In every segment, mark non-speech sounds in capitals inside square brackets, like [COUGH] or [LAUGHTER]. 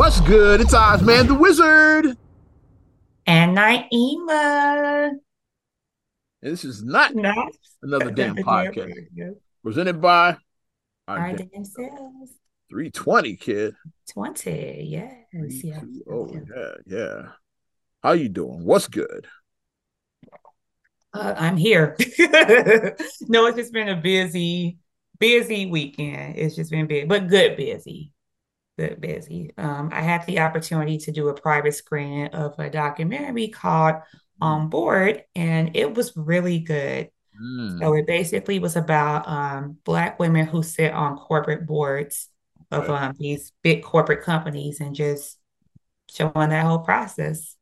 What's good? It's Ozman the Wizard. And Naima. This is not Not another damn podcast. Presented by our, Our damn damn selves. 320 kid. 20. Yes. Yeah. Oh yeah, yeah. How you doing? What's good? Uh, I'm here. [LAUGHS] no, it's just been a busy, busy weekend. It's just been big, but good busy. Good busy. Um, I had the opportunity to do a private screening of a documentary called On Board, and it was really good. Mm, So it basically was about um, Black women who sit on corporate boards of Okay. um, these big corporate companies and just showing that whole process.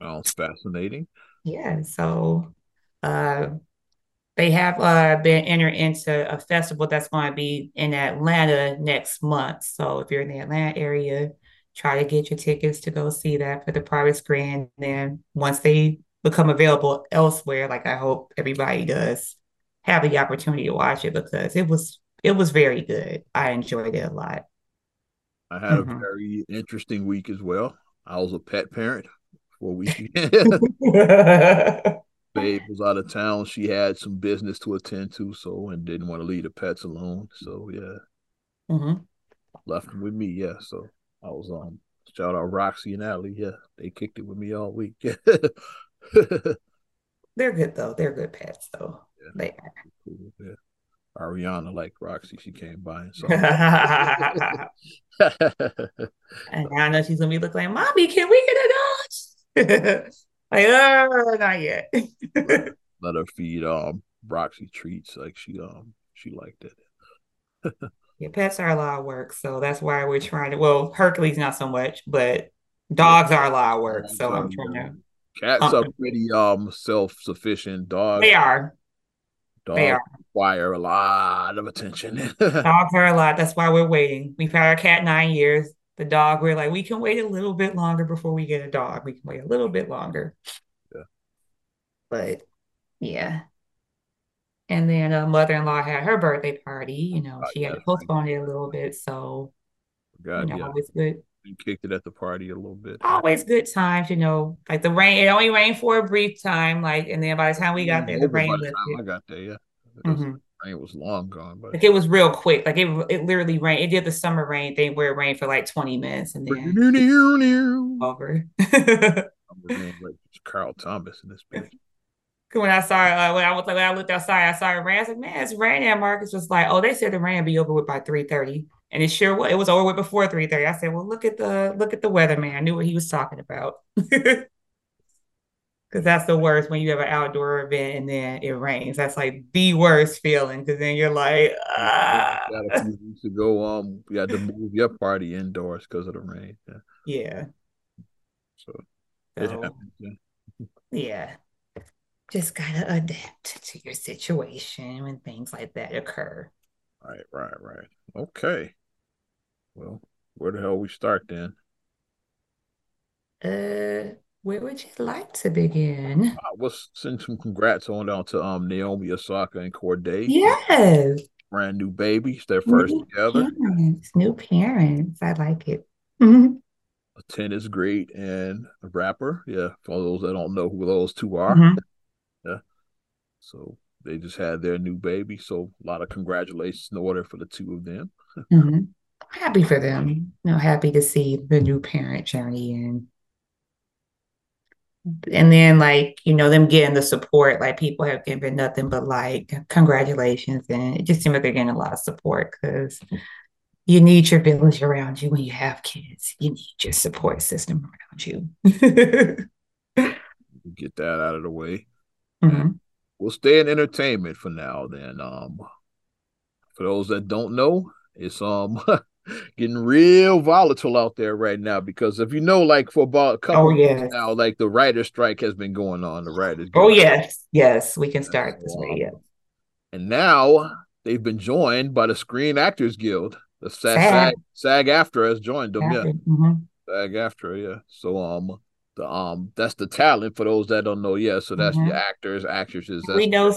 sounds fascinating. Yeah, so uh, they have uh, been entered into a festival that's going to be in Atlanta next month. So if you're in the Atlanta area, try to get your tickets to go see that for the private screen. And then once they become available elsewhere, like I hope everybody does, have the opportunity to watch it because it was it was very good. I enjoyed it a lot. I had a Mhm. very interesting week as well. I was a pet parent for a week. Babe was out of town. She had some business to attend to, so and didn't want to leave the pets alone. So yeah, mm-hmm. left them with me. Yeah, so I was um shout out Roxy and Allie. Yeah, they kicked it with me all week. [LAUGHS] They're good though. They're good pets though. They are. cool. Yeah. Ariana like Roxy. She came by and saw. [LAUGHS] [LAUGHS] And I know she's gonna be looking like, Mommy, can we get a dog? Like, oh, not yet. [LAUGHS] Let her feed um Roxy treats. Like she um she liked it. Yeah, pets are a lot of work, so that's why we're trying to. Well, Hercules not so much, but dogs are a lot of work. So I'm trying to. Cats Uh, are pretty um self sufficient. Dogs They are. They dogs are. require a lot of attention. [LAUGHS] Dogs are a lot. That's why we're waiting. We've had our cat nine years. The dog, we're like, we can wait a little bit longer before we get a dog. We can wait a little bit longer. Yeah. But yeah. And then a mother-in-law had her birthday party. You know, Oh, she had to postpone it a little bit. So, you know, yeah, always good, you kicked it at the party a little bit. always good times, you know. Like the rain, it only rained for a brief time. Like, and then by the time we got mm-hmm. there, the rain the I got there, yeah, it was, long gone. But Like it was real quick. Like it, it literally rained. It did the summer rain thing where it rained for like 20 minutes and then over. I'm [LAUGHS] going like Carl Thomas in this bitch. [LAUGHS] When I saw uh, when I was like when I looked outside, I saw it rain. I was like, man, it's raining. And Marcus was like, oh, they said the rain would be over with by 3:30. And it sure was. It was over with before 3:30. I said, well, look at the look at the weather, man. I knew what he was talking about. [LAUGHS] Because that's the worst when you have an outdoor event and then it rains. That's like the worst feeling. Because then you're like, ah. Got a few weeks ago, um, we had to move your party indoors because of the rain. Yeah, yeah. so it So happens. Yeah. yeah. Just gotta adapt to your situation when things like that occur. Right, right, right. Okay. Well, where the hell we start then? Uh, where would you like to begin? I let's send some congrats on down to um Naomi Osaka and Cordae. Yes, Brand new babies, their first new together. parents, new parents. I like it. Mhm. A tennis great and a rapper. Yeah, for those that don't know who those two are. Mhm. So they just had their new baby. So a lot of congratulations in order for the two of them. [LAUGHS] Mhm. Happy for them. You know, happy to see the new parent journey and and then like, you know, them getting the support, like people have given nothing but like congratulations. And it just seems like they're getting a lot of support because you need your village around you when you have kids. You need your support system around you. [LAUGHS] Get that out of the way. Mhm. We'll stay in entertainment for now then. Um for those that don't know, it's um [LAUGHS] getting real volatile out there right now because if you know, like for about a couple Oh, yes. now, like the writer strike has been going on. The writers Oh, yes. Yes, we can start this way. Yeah. And now they've been joined by the Screen Actors Guild. The SAG, SAG. SAG, after has joined them. Yeah. Mhm. SAG-AFTRA, yeah. So um the um that's the talent for those that don't know. Yeah, so that's Mhm. the actors, actresses. We know,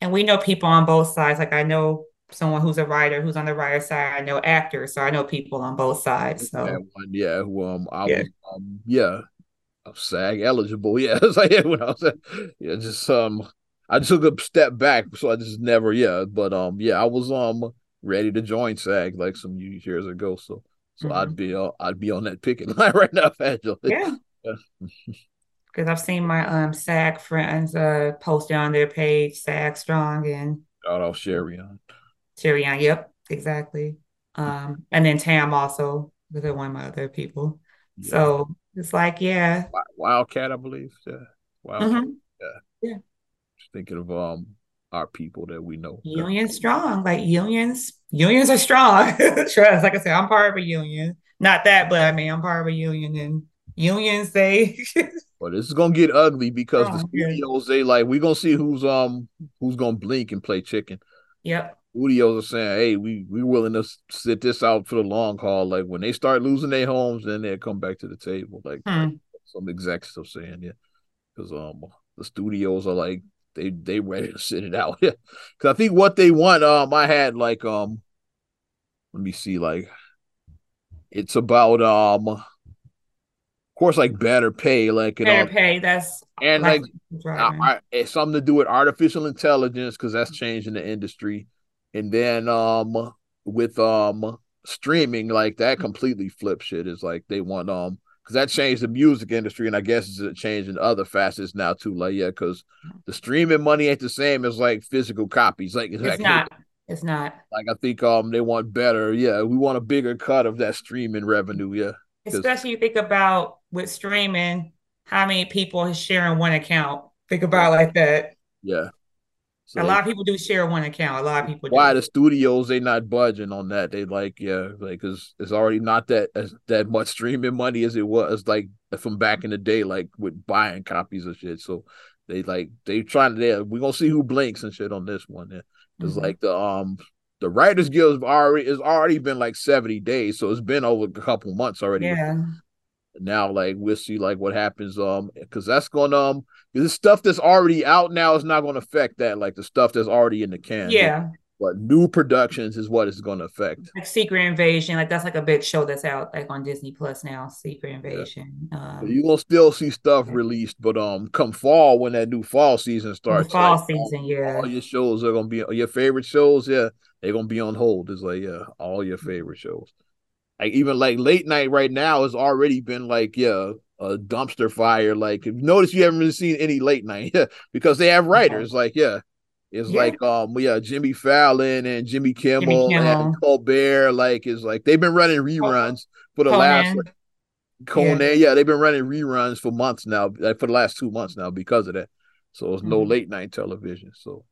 and we know people on both sides. Like I know someone who's a writer who's on the writer side. I know actors, so I know people on both sides. So one, yeah, who um I yeah. was um yeah, I'm SAG eligible. [LAUGHS] Yeah, [LAUGHS] it's like yeah, when I was at, yeah, just um I took a step back, so I just never yeah, but um yeah, I was um ready to join SAG like some years ago. So so mm-hmm. I'd be uh, I'd be on that picking [LAUGHS] line right now, Angela. Yeah. Because I've seen my um SAG friends uh posting on their page, SAG strong and shout out Sherry on. Sherry on, yep, exactly. Um and then Tam also with one of my other people. Yeah. So it's like, yeah. Wildcat, I believe. Yeah. Wildcat. Mm-hmm. Yeah. Yeah. Just thinking of um our people that we know. Union strong, like unions. Unions are strong. [LAUGHS] Trust, like I said, I'm part of a union. Not that, but I mean, I'm part of a union, and unions they. [LAUGHS] well, this is gonna get ugly because oh, the studios they like we're gonna see who's um who's gonna blink and play chicken. Yep. Studios are saying, "Hey, we we willing to sit this out for the long haul. Like when they start losing their homes, then they'll come back to the table." Like, hmm. like some execs are saying, yeah, because um the studios are like they they ready to sit it out. [LAUGHS] Yeah, because I think what they want. Um, I had like um, let me see, like it's about um, of course, like better pay, like better know, pay. That's and like I, I, it's something to do with artificial intelligence because that's changing the industry, and then um with um streaming like that completely flips shit is like they want um because that changed the music industry, and I guess it's changing other facets now too. Like, yeah, because the streaming money ain't the same as like physical copies. Like, it's, it's not. It's not. Like, I think um they want better. Yeah, we want a bigger cut of that streaming revenue. Yeah, especially you think about with streaming, how many people is sharing one account? Think about like that. Yeah. So a lot of people do share one account. A lot of people. Why do. the studios they not budging on that? They like yeah, like because it's already not that as that much streaming money as it was like from back in the day, like with buying copies of shit. So they like they trying to. Yeah, we gonna see who blinks and shit on this one. Yeah, it's mm-hmm. like the um the Writers Guild already has already been like seventy days, so it's been over a couple months already. Yeah now like we'll see like what happens um because that's gonna um the stuff that's already out now is not gonna affect that like the stuff that's already in the can. Yeah. But new productions is what it's going to affect. Like secret invasion like that's like a big show that's out like on disney plus now secret invasion yeah. um, you will still see stuff released but um come fall when that new fall season starts fall like, season all, yeah. all your shows are gonna be your favorite shows yeah they're gonna be on hold. It's like yeah all your favorite shows like even like late night right now has already been like yeah a dumpster fire. Like if you notice you haven't really seen any late night [LAUGHS] because they have writers. Like yeah, it's yeah. like um yeah Jimmy Fallon and Jimmy Kimmel, Jimmy Kimmel. and Colbert. Like is like they've been running reruns for the Conan. last. Like, Conan, yeah. yeah. they've been running reruns for months now, like for the last two months now because of that. So it's mm-hmm. no late night television. So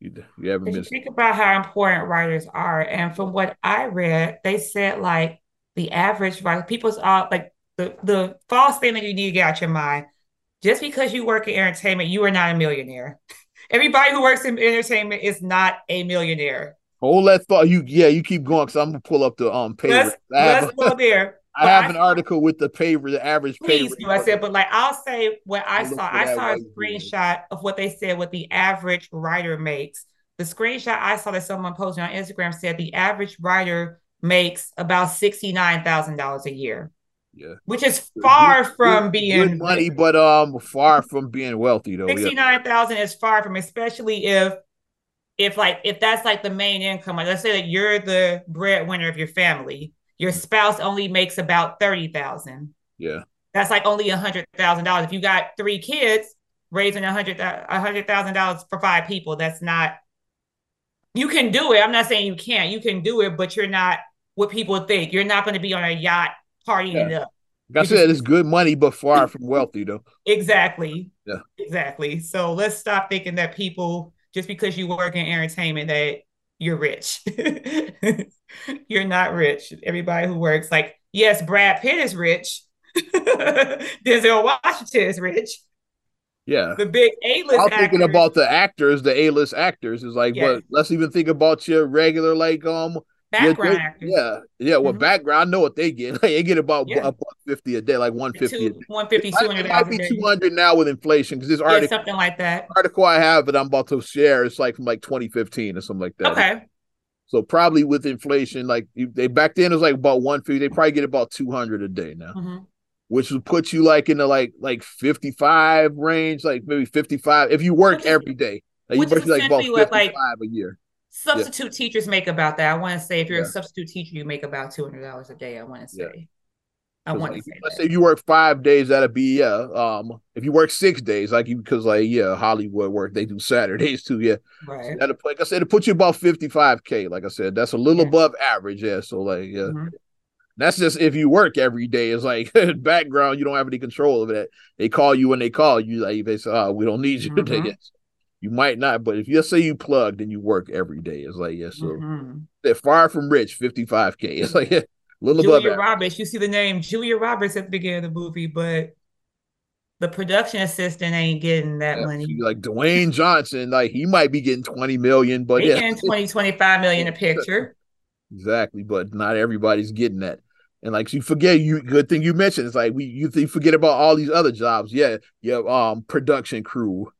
you, you haven't been. Think about how important writers are, and from what I read, they said like the average writer, people's all like the the false thing that you need to get out your mind. Just because you work in entertainment, you are not a millionaire. [LAUGHS] Everybody who works in entertainment is not a millionaire. Hold that thought. You yeah, you keep going because I'm gonna pull up the um pay. Let's, let's go there. I have I an article with the pay the average pay. Please do. I said, but like I'll say what I saw. I saw a screenshot of what they said what the average writer makes. The screenshot I saw that someone posted on Instagram said the average writer makes about sixty nine thousand dollars a year. Yeah, which is far good, from good, being good money, but um, far from being wealthy though. Sixty nine thousand yeah. is far from, especially if if like if that's like the main income. Like let's say that you're the breadwinner of your family your spouse only makes about 30,000. Yeah. That's like only a hundred thousand dollars. If you got three kids, raising a hundred a hundred thousand dollars for five people, that's not you can do it. I'm not saying you can't. You can do it, but you're not what people think. You're not going to be on a yacht partying yeah. up. Like I said, it's good money, but far from wealthy, though. Exactly. Yeah. Exactly. So let's stop thinking that people, just because you work in entertainment, that you're rich. [LAUGHS] you're not rich. Everybody who works, like, yes, Brad Pitt is rich. [LAUGHS] Denzel Washington is rich. Yeah. The big A-list. I'm thinking about the actors, the A-list actors. Is like, yeah. but let's even think about your regular, like, um, background yeah. Yeah, yeah. Well, mm-hmm. background, I know what they get. [LAUGHS] Like, they get about yeah. a fifty a day, like one fifty. One fifty, two hundred. It might be two hundred now with inflation because this article, yeah, something like that. Article I have that I'm about to share is like from like 2015 or something like that. Okay. So probably with inflation, like they back then it was like about one fifty. They probably get about two hundred a day now, mm-hmm. which would put you like in the like like fifty five range, like maybe fifty five if you work every day. Like you work like about fifty five a year. Substitute yeah. teachers make about that. I want to say if you're yeah. a substitute teacher, you make about two hundred dollars a day. I want to say. Yeah. I want like, to say let's that. say you work five days, that'd be yeah. Um, if you work six days, like you because like yeah, Hollywood work they do Saturdays too. Yeah, right. So like I said, it puts you about fifty five k. Like I said, that's a little above average. Yeah, so like yeah. Mm-hmm. That's just if you work every day. It's like [LAUGHS] background, you don't have any control of that. They call you when they call you. Like they say, "Oh, we don't need you." Mm-hmm. You might not, but if you say you plugged and you work every day, it's like yeah. So mm-hmm. they're far from rich. Fifty five k. [LAUGHS] It's like yeah. Little Julia Roberts. You see the name Julia Roberts at the beginning of the movie, but the production assistant ain't getting that yeah, money. Like Dwayne Johnson, like he might be getting 20 million, but yeah. getting 20, 25 million a [LAUGHS] picture. exactly, but not everybody's getting that. And like you forget, you good thing you mentioned. It's like we you, you forget about all these other jobs. Yeah, yeah, um, production crew.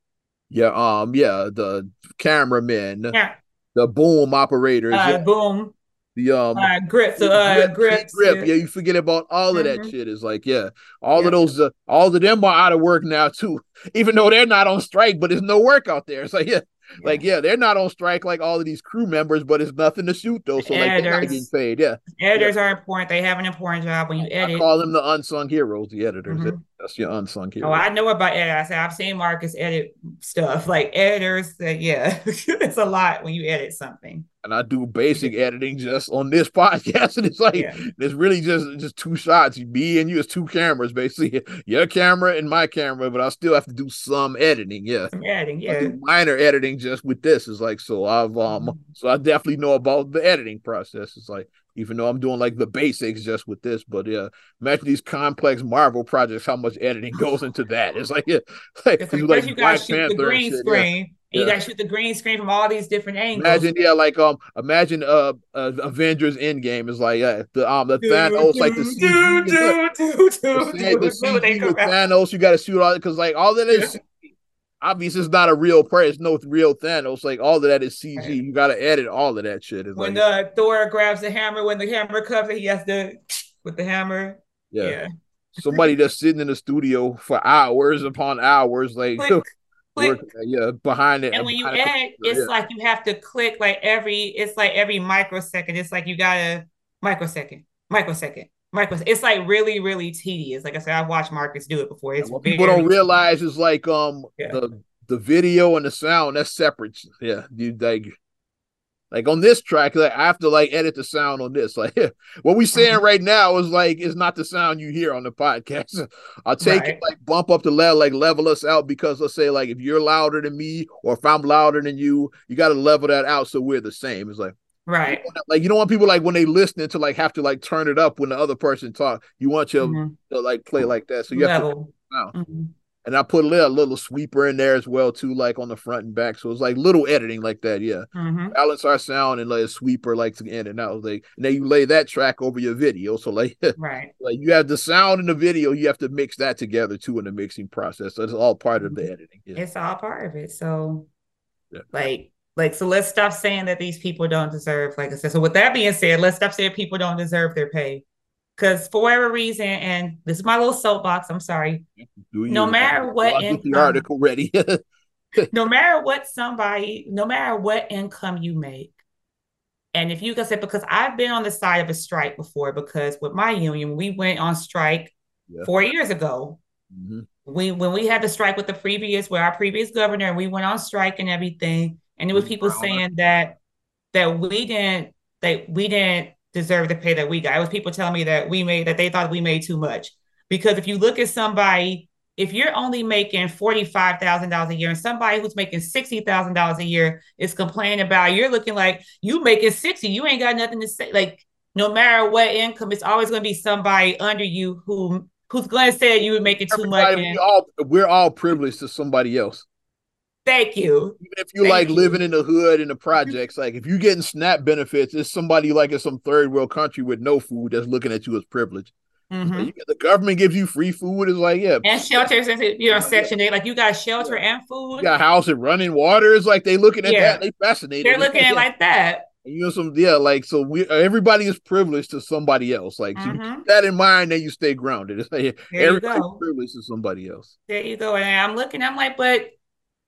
Yeah, um, yeah, the cameramen. Yeah. The boom operators. Uh, yeah. Boom the um uh, grips, uh, grips, grip. Yeah. yeah. you forget about all of mm-hmm. that shit. It's like, yeah, all of those, uh, all of them are out of work now too. [LAUGHS] Even though they're not on strike, but there's no work out there. It's like, yeah. Like, yeah, they're not on strike like all of these crew members, but it's nothing to shoot though. So like they're not getting paid. Yeah. Editors are important. They have an important job when you edit. I call them the unsung heroes, the editors. Mm-hmm. That's your unsung hero. Oh, I know about editors. I said I've seen Marcus edit stuff. Like editors, that yeah, [LAUGHS] it's a lot when you edit something and I do basic editing just on this [LAUGHS] podcast, and it's like yeah. it's really just just two shots, me and you, it's two cameras basically, [LAUGHS] your camera and my camera, but I still have to do some editing, yeah, some editing, yeah, minor editing just with this is like so I've um mm-hmm. so I definitely know about the editing process. It's like even though I'm doing like the basics just with this, but yeah, imagine these complex Marvel projects, how much editing goes into that. It's like yeah, like, it's like, you got shoot the green screen. Yeah and you gotta shoot the green screen from all these different angles. Imagine, yeah, like um, imagine uh, uh Avengers Endgame is like uh, the um the do, Thanos, do, like the CG, do, the, do, do, the, the CG with Thanos. You got to shoot all because like all that is yeah. Obviously it's not a real player. It's no real Thanos. Like all of that is CG. Right. You got to edit all of that shit. It's when like, uh, Thor grabs the hammer, when the hammer comes, he has to [TSK] with the hammer. Yeah. yeah. Somebody that's sitting in the studio for hours upon hours, like [LAUGHS] Work, yeah, behind it. And when you edit, it's yeah. like you have to click like every. It's like every microsecond. It's like you gotta microsecond, microsecond, microsecond. It's like really, really tedious. Like I said, I've watched Marcus do it before. It's yeah, what people don't realize is like um yeah. the the video and the sound that's separate. Yeah, you like like on this track, like I have to like edit the sound on this. [LAUGHS] Like what we're saying mm-hmm. right now is like is not the sound you hear on the podcast. [LAUGHS] I'll take right. it like bump up the level, like level us out because let's say like if you're louder than me or if I'm louder than you, you got to level that out so we're the same. It's like right, you like you don't want people like when they listening to like have to like turn it up when the other person talk. You want your mm-hmm. to like play like that, so you level. have to. Mm-hmm. And I put a little, a little, sweeper in there as well too, like on the front and back. So it's like little editing like that, yeah. Mm-hmm. Balance our sound and like a sweeper like to end and out. Like and then you lay that track over your video. So like [LAUGHS] right, like you have the sound in the video, you have to mix that together too in the mixing process. So it's all part of the mm-hmm. editing. Yeah. It's all part of it. So yeah. like like so let's stop saying that these people don't deserve, like I said. So with that being said, let's stop saying people don't deserve their pay. Because for whatever reason, and this is my little soapbox, I'm sorry. No matter what income, the article ready. [LAUGHS] no matter what somebody, no matter what income you make, and if you can say, because I've been on the side of a strike before, because with my union, we went on strike yeah. four years ago. Mm-hmm. We when we had the strike with the previous, with our previous governor, we went on strike and everything, and it was people saying that that we didn't that we didn't deserve the pay that we got. It was people telling me that we made that they thought we made too much. Because if you look at somebody, if you're only making forty-five thousand dollars a year, and somebody who's making sixty thousand dollars a year is complaining about, you're looking like you making sixty, you ain't got nothing to say. Like no matter what income, it's always going to be somebody under you who who's going to say you were making too Everybody, much. We all, we're all privileged to somebody else. Thank you. Even if you like you. living in the hood in the [LAUGHS] projects, like if you're getting SNAP benefits, it's somebody like in some third world country with no food that's looking at you as privilege. Mm-hmm. the government gives you free food. It's like yeah, and shelters. You know, Section Eight, like you got shelter yeah. and food. You got house and running water. It's like they looking at yeah. that. They fascinated. They're looking at [LAUGHS] like that. You know some yeah, like so we everybody is privileged to somebody else. Like so Mhm. keep that in mind, then you stay grounded. It's like There everybody's privileged to somebody else. There you go. And I'm looking, I'm like, but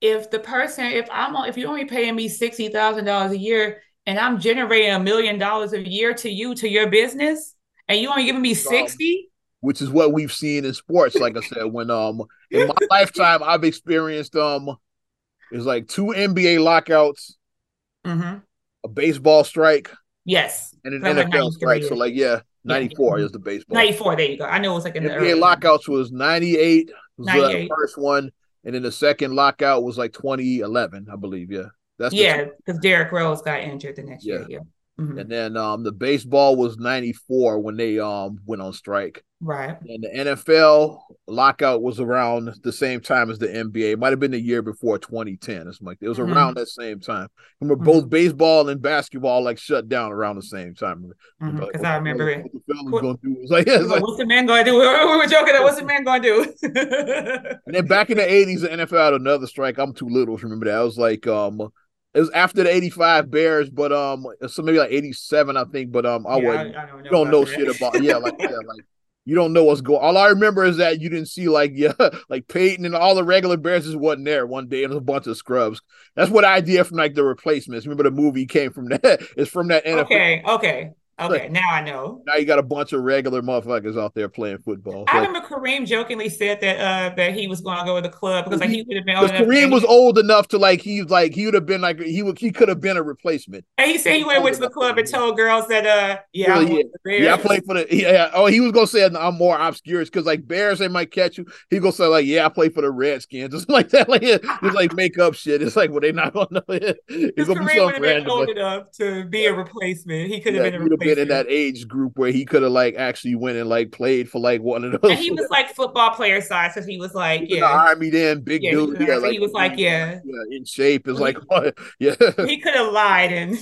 if the person, if I'm if you're only paying me sixty thousand dollars a year and I'm generating a million dollars a year to you, to your business, and you only giving me Um, 60, which is what we've seen in sports. Like I said, when um in my [LAUGHS] lifetime I've experienced um it's like two NBA lockouts, mm-hmm. a baseball strike, yes. and an NFL strike. So like yeah, ninety four is the baseball. 94, there you go. I know it was like in the NBA early lockouts was ninety eight was the 98. first one, and then the second lockout was like twenty eleven, I believe. Yeah. That's Yeah, because Derrick Rose got injured the next Yeah. year. Yeah. Mhm. and then um the baseball was 94 when they um went on strike Right. and the nfl lockout was around the same time as the nba it might have been the year before 2010 it's like it was Mhm. around that same time remember Mhm. both baseball and basketball like shut down around the same time Because Like, Mm-hmm. I remember it. what gonna do [LAUGHS] It's like, yeah, it's like- What's the man going to do? [LAUGHS] We were joking. What's the [LAUGHS] man going to do? and then back in the 80s the nfl had another strike i'm too little to remember that I was like um it was after the 85 bears but um so maybe like 87 i think but um i Yeah, wasn't I, I don't know. you don't know shit about [LAUGHS] yeah like yeah like you don't know what's going all i remember is that you didn't see like yeah [LAUGHS] like Payton and all the regular bears just wasn't there one day and it was a bunch of scrubs that's what idea from like the replacements remember the movie came from [LAUGHS] that it's from that NFL. Okay, okay, okay. Now I know. now you got a bunch of regular motherfuckers out there playing football I Like, remember Kareem jokingly said that uh that he was going to go to the club because like he would have been old. Kareem was old enough to like he like he would have been like he would he could have been a replacement and he said he would have went to the club and told girls that uh yeah, Yeah, going to the Yeah, I played for the yeah. Oh, he was gonna say I'm more obscure because like Bears they might catch you. He gonna say like yeah, I play for the Redskins, [LAUGHS] just like that. Like yeah, just like make up shit. It's like well they not gonna know. [LAUGHS] It's gonna be Kareem something have been old enough to be a replacement. He could have yeah, been a he been in that age group where he could have like actually went and like played for like one of those. And he was like football player size because he was [LAUGHS] like, He was yeah, army then, big Yeah, he dude. was Yeah, like He was like, yeah. [LAUGHS] yeah, in shape. It's like [LAUGHS] yeah, he could have lied and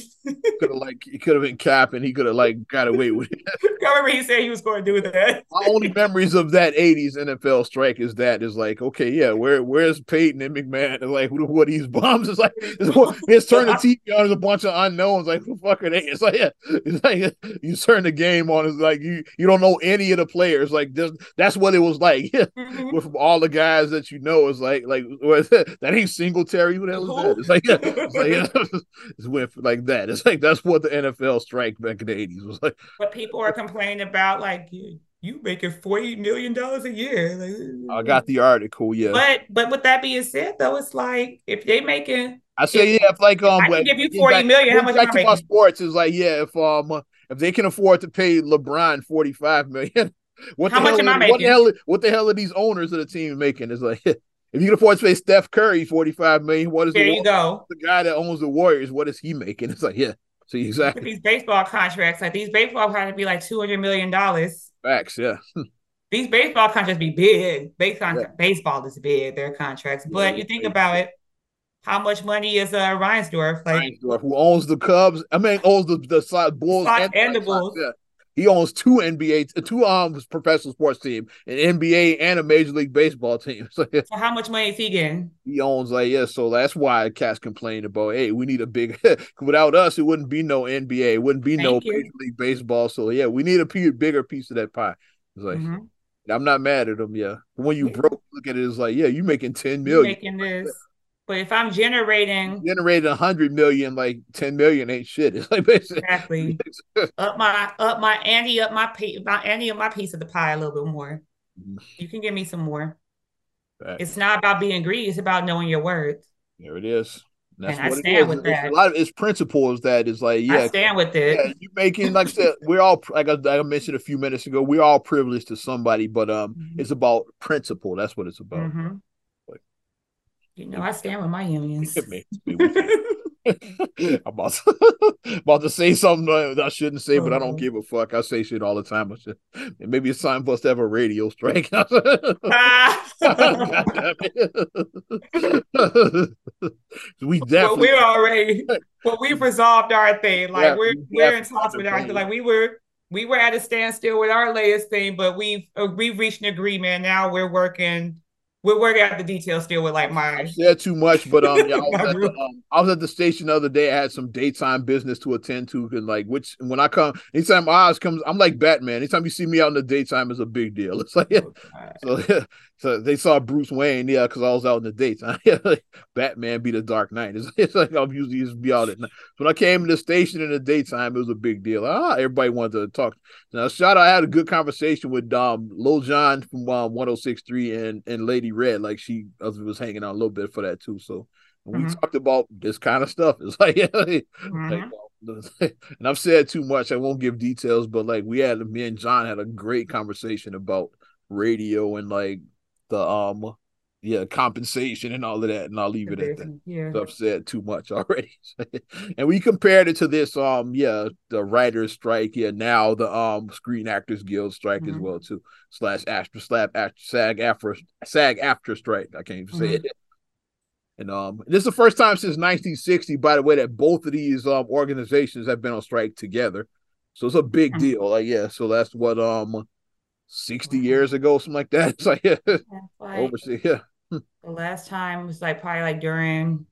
could have like he could have been capping. He could have like got away with it. I remember he said he was going to do that. My only memories of that '80s NFL strike is that is like, okay, yeah, where where's Payton and McMahon? It's like, are these bums? It's like, it's, what- it's turn the TV on, there's a bunch of unknowns. Like, who the fuck are they? It's like, yeah, it's like [LAUGHS] you turn the game on. It's like you you don't know any of the players. Like, just, that's what it was like [LAUGHS] Mhm. with all the guys that you know. It's like like that? [LAUGHS] that ain't Singletary. Who the hell is that? It's like, yeah, it's like yeah, it's with like that. It's like that's what the NFL strike back in the '80s was like. But people are complaining about like you, you making forty million dollars a year. Like, I got the article. Yeah. But but with that being said, though, it's like if they making I say yeah, if like um, I like, give you getting 40 back- million, how much back to my sports is like yeah, if um if they can afford to pay LeBron forty five million, [LAUGHS] what How the much hell? am I are- what the hell? What the hell are these owners of the team making? It's like [LAUGHS] if you can afford to pay Steph Curry forty five million, what is there the, you go. the guy that owns the Warriors? What is he making? [LAUGHS] It's like yeah, see With exactly these baseball contracts, like these baseball contracts be like two hundred million dollars. facts. Yeah, These baseball contracts be big. Baseball, Yeah. baseball is big, their contracts. Yeah, But you think about it, how much money is uh Reinsdorf? Like Reinsdorf, who owns the Cubs? I mean, owns the the Sox, Bulls and, and the Bulls. Yeah. He owns two NBA, two um professional sports team, an NBA and a Major League Baseball team. [LAUGHS] So yeah, so how much money is he getting? he owns like yeah, so that's why cats complain about hey, we need a big [LAUGHS] without us, it wouldn't be no NBA, it wouldn't be no you. Major League Baseball. So yeah, we need a p- bigger piece of that pie. It's like Mhm. I'm not mad at them, yeah. When you broke, look at it, it's like yeah, you making ten You're making this. But if I'm generating generated a hundred million, like ten million ain't shit. [LAUGHS] It's like basically. exactly [LAUGHS] up my up my ante up my piece my ante up my piece of the pie a little bit more. You can give me some more. Facts. It's not about being greedy, it's about knowing your worth. There it is. And that's And I stand it is. with It's that. A lot of it's principles that is like, yeah, I stand with it. yeah, you making like I said, [LAUGHS] we're all like I, like I mentioned a few minutes ago, we're all privileged to somebody, but um, Mhm. it's about principle. That's what it's about. Mhm. You know, I stand with my unions. It makes me weak. I'm about to, [LAUGHS] about to say something that I shouldn't say, but I don't Uh-huh. give a fuck. I say shit all the time. I should, and maybe it's time for us to have a radio strike. God damn it. we but definitely we're already but we've resolved our thing. Like Yeah, we're we we're in talks with our like we were we were at a standstill with our latest thing, but we've uh, we've reached an agreement. Now we're working we're working out the details still with like my. I said too much, but um, [LAUGHS] yeah, I was, at the, um, I was at the station the other day. I had some daytime business to attend to, and like, which when I come, anytime Oz comes, I'm like Batman. Anytime you see me out in the daytime, is a big deal. [LAUGHS] It's like, [LAUGHS] yeah. so yeah, so they saw Bruce Wayne, yeah, because I was out in the daytime. [LAUGHS] like, Batman be the Dark Knight. [LAUGHS] It's, it's like I'm usually just be out at night. So When I came to the station in the daytime, it was a big deal. Ah, everybody wanted to talk. Now, shout out, I had a good conversation with um Lil Jon from um, 106.3 and and Lady Red. Like she was hanging out a little bit for that too. So mm-hmm. we talked about this kind of stuff. It's [LAUGHS] like, mm-hmm. like and I've said too much. I won't give details, but like we had me and John had a great conversation about radio and like the um yeah compensation and all of that and i'll leave it at that yeah so i've said too much [LAUGHS] already and we compared it to this um yeah the writers strike yeah now the um screen actors guild strike mm-hmm. as well too slash after slap after SAG-AFTRA sag after strike i can't even say mm-hmm. it and um this is the first time since 1960 by the way that both of these um organizations have been on strike together so it's a big mm-hmm. deal like yeah so that's what um 60 years ago, something like that. [LAUGHS] It's like, yeah, like overseas, yeah. The last time was like probably like during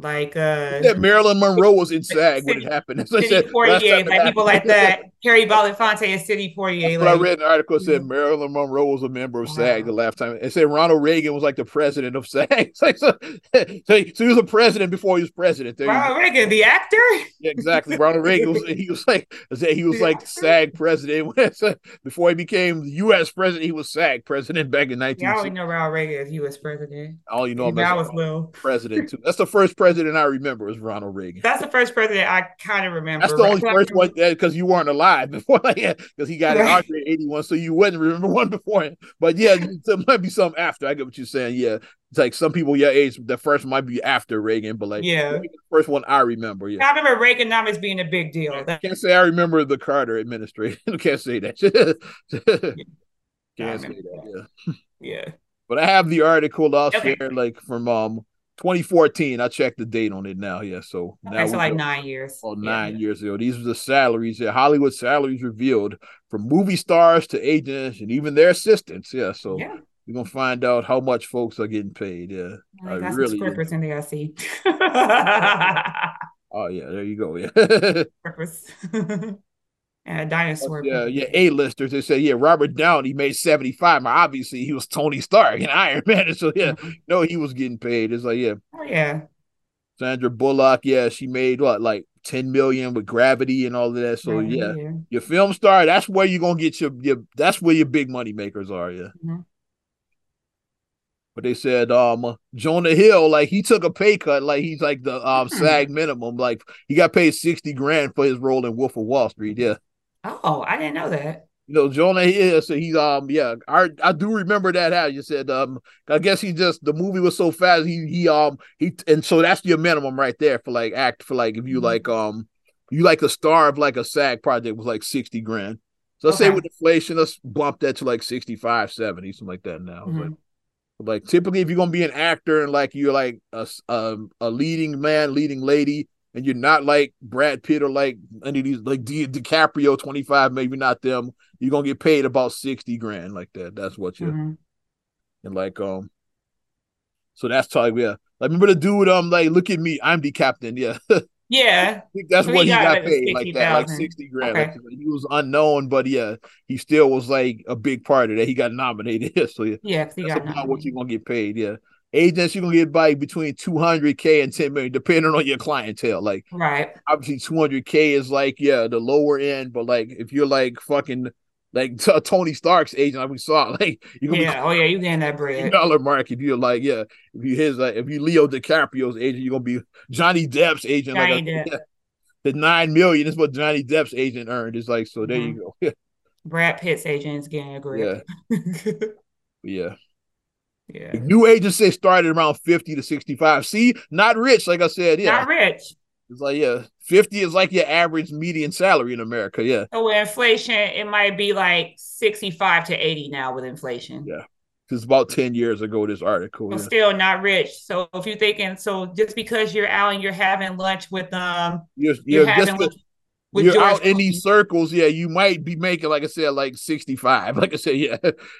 like uh that Marilyn Monroe was in SAG when it happened. [LAUGHS] As Sidney Poitier, like people like that. Harry Belafonte and Sidney Poitier. Like, I read an article that said Marilyn Monroe was a member of wow. SAG the last time. It said Ronald Reagan was like the president of SAG. [LAUGHS] like, so, so, he, so, he was a president before he was president. There Ronald Reagan, the actor. Yeah, exactly. Ronald Reagan was he was like he was like [LAUGHS] SAG president before he became U.S. president. He was SAG president back in 19. 19- I only know Ronald Reagan as U.S. president. All you know about was president too. That's the first president I remember was Ronald Reagan. That's the first president I kind of remember. That's the only first one because you weren't alive [LAUGHS] before. Because he got right. in 81, so you wouldn't remember one before him. But yeah, there might be some after. I get what you're saying. Yeah, it's like some people your age, the first might be after Reagan, but like yeah, the first one I remember. Yeah, I remember Reaganomics being a big deal. I can't say I remember the Carter administration. [LAUGHS] can't say that. [LAUGHS] can't say that. Yeah, yeah. But I have the article off okay. here, like from um 2014. I checked the date on it now. Yeah, so okay, now so like nine years. Oh, nine yeah. years ago. These were the salaries. Yeah, Hollywood salaries revealed from movie stars to agents and even their assistants. Yeah, so yeah. you're gonna find out how much folks are getting paid. Yeah, like, that's really. Scrippers in the I see. [LAUGHS] oh yeah, there you go. Yeah. [LAUGHS] [LAUGHS] a dinosaur. Yeah, yeah, A-listers. They say, yeah, Robert Downey made 75. Now, obviously, he was Tony Stark and [LAUGHS] Iron Man. So, yeah, mm-hmm. no, he was getting paid. It's like, yeah. Oh, yeah. Sandra Bullock, yeah, she made what, like 10 million with gravity and all of that. So, right, yeah. yeah, your film star, that's where you're going to get your, your, that's where your big money makers are. Yeah. Mm-hmm. But they said um Jonah Hill, like he took a pay cut, like he's like the um [CLEARS THROAT] SAG minimum, like he got paid 60 grand for his role in Wolf of Wall Street. Yeah. Oh, I didn't know that. You know, Jonah is so he's um yeah, I I do remember that how you said um I guess he just the movie was so fast he he um he and so that's your minimum right there for like act for like if you mm-hmm. like um you like a star of like a SAG project was like 60 grand. So let's okay. say with inflation, let's bump that to like 65, 70, something like that now. Mm-hmm. like typically if you're gonna be an actor and like you're like a, a, a leading man, leading lady, and you're not like Brad Pitt or like any of these like Di- DiCaprio 25, maybe not them, you're gonna get paid about 60 grand like that. That's what you mm-hmm. and like um so that's like yeah. Like remember the dude um like look at me, I'm the captain, yeah. [LAUGHS] Yeah. that's so what he got, got paid, like that, 000. like 60 grand. Okay. Like, he was unknown, but yeah, he still was like a big part of that. He got nominated. [LAUGHS] so yeah, yeah that's about nominated. what you're gonna get paid. Yeah agents you're gonna get by between 200k and 10 million depending on your clientele like right obviously 200k is like yeah the lower end but like if you're like fucking like t- Tony Stark's agent, like we saw, [LAUGHS] like you gonna yeah, oh yeah, you getting that bread dollar mark if you're like yeah, if you his like if you Leo DiCaprio's agent, you're gonna be Johnny Depp's agent. Johnny like a, Depp. Yeah, [LAUGHS] the nine million is what Johnny Depp's agent earned. Is like so. There mm-hmm. you go. [LAUGHS] Brad Pitt's agent is getting a grip. Yeah, yeah. Yeah. New agency started around 50 to 65. See, not rich, like I said. Yeah. Not rich. It's like, yeah, 50 is like your average median salary in America. Yeah. So with inflation, it might be like 65 to 80 now with inflation. Yeah. It's about 10 years ago, this article. yeah. Still not rich. So if you're thinking, so just because you're out and you're having lunch with um you're, you're, you're having lunch, With you're George out in these circles, yeah, you might be making, like I said, like 65. [LAUGHS] Like I said, yeah.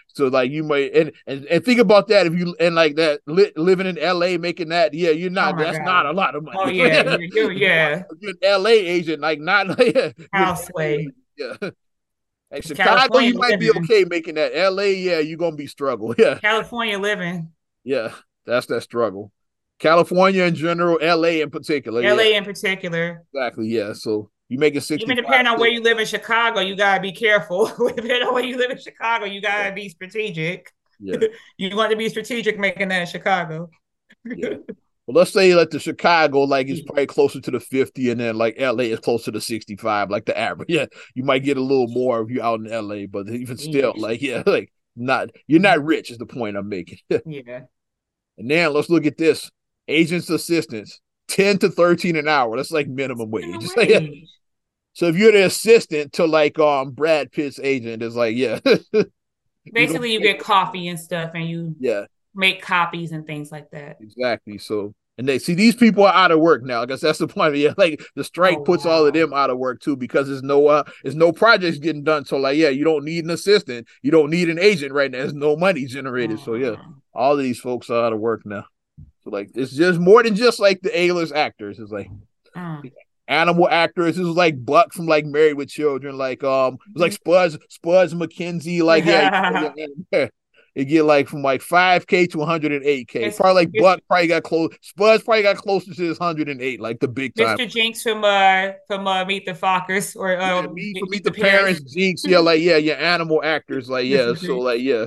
So like you might and and, and think about that if you and like that li- living in LA making that, yeah, you're not Oh that's God. not a lot of money. Oh [LAUGHS] yeah, you, you, yeah. you're an LA agent, like not like [LAUGHS] yeah, Houseway. yeah. Like It's Chicago, California you might be okay making that. LA, yeah, you're gonna be struggle. Yeah, California living. yeah, that's that struggle. California in general, LA in particular. LA yeah, in particular. exactly. Yeah, so you making sixty. Even depending on where you live in Chicago, you gotta be careful. depending on where you live in Chicago, you gotta be strategic. Yeah. [LAUGHS] You want to be strategic making that in Chicago. Yeah. [LAUGHS] Well, let's say like the Chicago, like is probably closer to the 50, and then like LA is closer to 65, like the average. [LAUGHS] Yeah, you might get a little more if you're out in LA, but even still, like, yeah, like not you're not rich is the point I'm making. Yeah. and then let's look at this. Agents assistants, 10 to 13 an hour. That's like minimum wage. Minimum It's [LAUGHS] like, yeah. wage. So if you're the assistant to like um Brad Pitt's agent, it's like, yeah. [LAUGHS] Basically, you get coffee and stuff, and you yeah, make copies and things like that. exactly. So and they see these people are out of work now. I guess that's the point. [LAUGHS] Yeah, like the strike Oh, puts all of them out of work too because there's no uh there's no projects getting done. So like yeah, you don't need an assistant, you don't need an agent right now. There's no money generated. So yeah, all of these folks are out of work now. Like it's just more than just like the A-list actors. It's like Mm. animal actors. This was like Buck from like Married with Children, like um, it was like Spuds, Spuds MacKenzie, like yeah, yeah, [LAUGHS] yeah. [LAUGHS] it get like from like five k to one hundred and eight k. Probably like Buck probably got close. Spuds probably got closer to his hundred and eight, like the big time. Mr. Jinx from uh from uh Meet the Fockers or uh, me for meet the parents, Jinx, yeah, like yeah, yeah, animal actors, like yeah, so like yeah,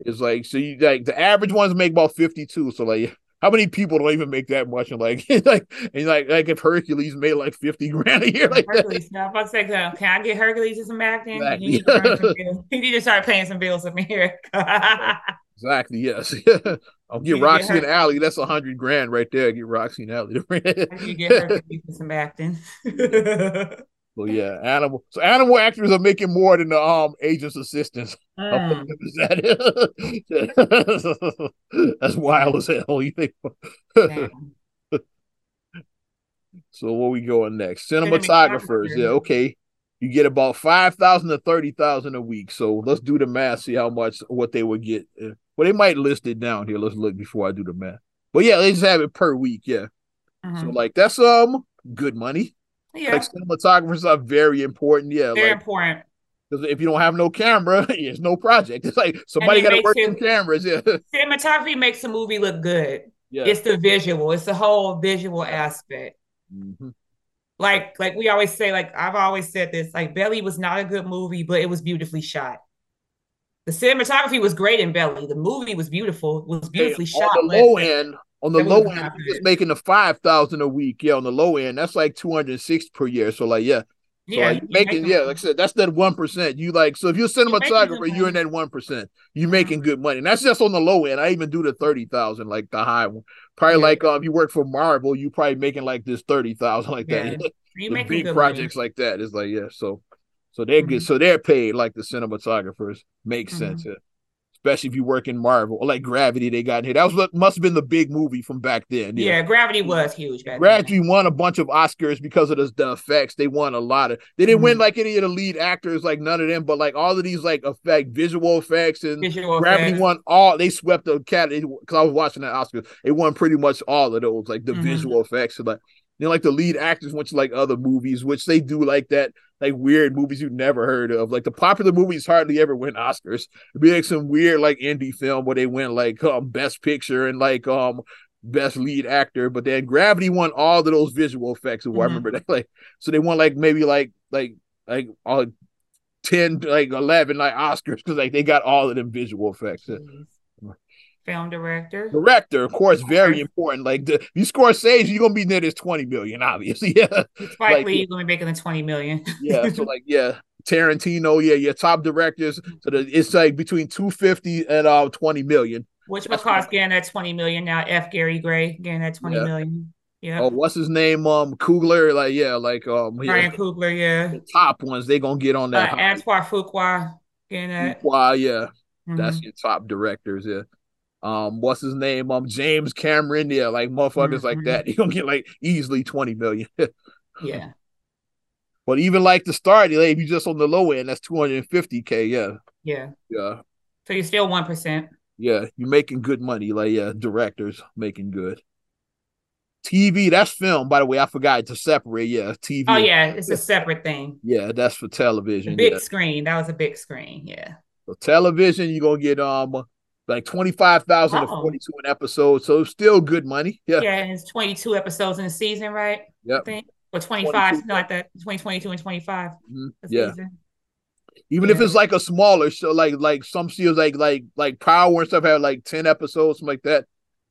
it's like so you like the average ones make about fifty two, so like. How many people don't even make that much? And like, [LAUGHS] like, and like, like if Hercules made like fifty grand a year, like that, Hercules. Now, I'm say, uh, can I get Hercules as some acting? Exactly. You, need you need to start paying some bills from here. [LAUGHS] Exactly. Yes. [LAUGHS] I'll You get get Roxy and her- Allie. That's a hundred grand right there. Get Roxy and Allie. you get Hercules some acting. So yeah, animal. So animal actors are making more than the um agents assistants. Is that [LAUGHS] That's wild as hell. You think? [LAUGHS] So where we going next? Cinematographers. Yeah. Okay. You get about five thousand to thirty thousand a week. So let's do the math. See how much what they would get. Uh, Well, they might list it down here. Let's look before I do the math. But yeah, they just have it per week. Yeah. So Mhm. like that's um good money. Yeah, Like cinematographers are very important. Yeah, very like important. because if you don't have no camera, [LAUGHS] there's no project. It's like somebody got to work it- cameras. Yeah, [LAUGHS] Cinematography makes a movie look good. yeah. It's the visual. It's the whole visual aspect. Mhm. Like like we always say, like I've always said this, like Belly was not a good movie, but it was beautifully shot. The cinematography was great in Belly. The movie was beautiful, it was beautifully Hey, shot. on the low end, on the low end, if just making the five thousand a week. Yeah, on the low end, that's like two hundred six per year. So like, yeah, so yeah, like you making, yeah, like I said, that's that one percent. You like, so if you're a cinematographer, you're in that one percent. You're making good money. And that's just on the low end. I even do the thirty thousand, like the high one. Probably Yeah. like um, you work for Marvel, you probably making like this thirty thousand, like Yeah. that. you the big projects money. like that is like yeah so so they're good Mhm. so they're paid like the cinematographers makes Mhm. sense yeah. Especially if you work in marvel or like gravity they got in here that was what must have been the big movie from back then Yeah. yeah, Gravity was huge back then. Gravity won a bunch of Oscars because of the, the effects. They won a lot of. They didn't win Mhm. like any of the lead actors, like none of them, but like all of these like effect, visual effects, and Visual Gravity effects. won all. They swept the cat because I was watching the Oscars. It won pretty much all of those, like the Mhm. visual effects. And like know, like the lead actors went to like other movies, which they do like that, like weird movies you've never heard of. Like the popular movies hardly ever win Oscars. It'd be like some weird like indie film where they win like um best picture and like um best lead actor. But then Gravity won all of those visual effects. Who I remember that like so they won like maybe like like like all 10 like 11 like oscars because like they got all of them visual effects Jeez. Film director. director of course very important like the, you Scorsese you're gonna be near this 20 million obviously [LAUGHS] yeah Spike like- Lee gonna be making the 20 million. yeah so [LAUGHS] like yeah tarantino yeah your top directors so the, it's like between 250 and uh 20 million Which fine. getting that 20 million now. F. Gary Gray getting that twenty Yeah. million. Yeah. oh what's his name um Coogler like yeah like um yeah, Ryan Coogler, yeah. the top ones they gonna get on Uh, that high. Antoine Fuqua getting that. Wow, yeah Mhm. That's your top directors, yeah. Um, what's his name? Um, James Cameron, yeah, like motherfuckers like Mhm. that. [LAUGHS] You gonna get like easily 20 million. [LAUGHS] yeah. But even like the start, like, if you just on the low end, that's 250k. Yeah. Yeah. Yeah. So you're still one percent. Yeah. You're making good money. Like, yeah, directors making good. TV, that's film, by the way. I forgot to separate. Yeah, TV. Oh yeah, it's a separate thing. Yeah, that's for television. The big yeah. screen. That was a big screen. Yeah. So television, you're gonna get um like twenty five thousand to Oh. forty two an episode. So it's still good money. [LAUGHS] Yeah. Yeah, and it's 22 episodes in the season, right? Yeah. Or 25, 22. no, like that 2022 and 25 Mhm. Yeah. season. Even if it's like a smaller show, like like some shows like like like Power and stuff have like ten episodes, something like that.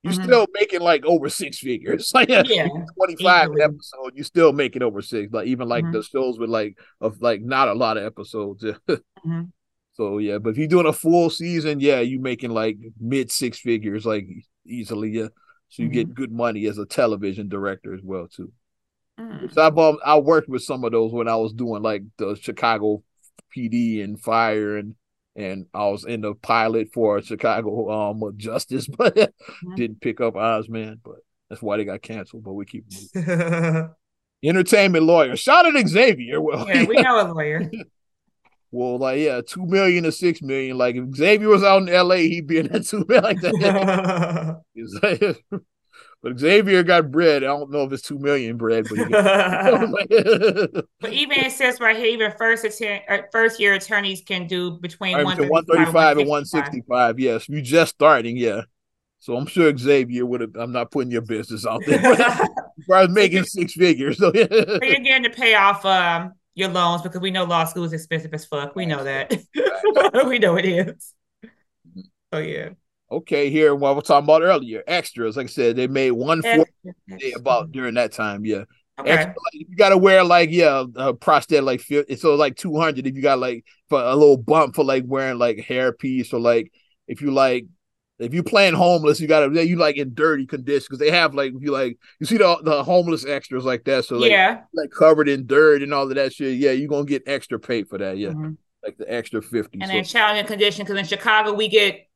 You're Mhm. still making like over six figures. [LAUGHS] Like Yeah, twenty five easily. episode, you still making over six. Like even like Mhm. the shows with like of like not a lot of episodes. [LAUGHS] So yeah, but if you're doing a full season, yeah, you're making like mid six figures like easily. Yeah. So you Mm-hmm. get good money as a television director as well too. Mm. So I've um, I worked with some of those when I was doing like the Chicago PD and fire and and I was in the pilot for Chicago um [LAUGHS] Justice, but didn't pick up Ozman, but that's why they got canceled. But we keep [LAUGHS] moving. entertainment lawyer. Shout out Xavier. Well, yeah, we know a lawyer. [LAUGHS] well, like yeah, two million to six million. Like if Xavier was out in LA, he'd be in that [LAUGHS] two million like that. [LAUGHS] Like- [LAUGHS] but Xavier got bread. I don't know if it's two million bread, but he got But even it says right here, even first atten- uh, first year attorneys can do between Right, 135 and 165. Yes, you're just starting. Yeah. So I'm sure Xavier would have. I'm not putting your business out there. But as far as making six figures. So yeah. So you're getting to pay off um, your loans because we know law school is expensive as fuck. We know that. [LAUGHS] we know it is. Oh yeah. Okay, here what I was talking about earlier, extras. Like I said, they made one forty about during that time. Yeah. Okay. Extra, like, you gotta wear like yeah, a prosthetic like so like two hundred if you got like for a little bump for like wearing like hair piece or like if you like if you playing homeless, you gotta you like in dirty condition because they have like you like you see the the homeless extras like that. So like yeah. like covered in dirt and all of that shit. Yeah, you're gonna get extra pay for that. Yeah, Mhm. like the extra fifty. And So- then challenging condition because in Chicago we get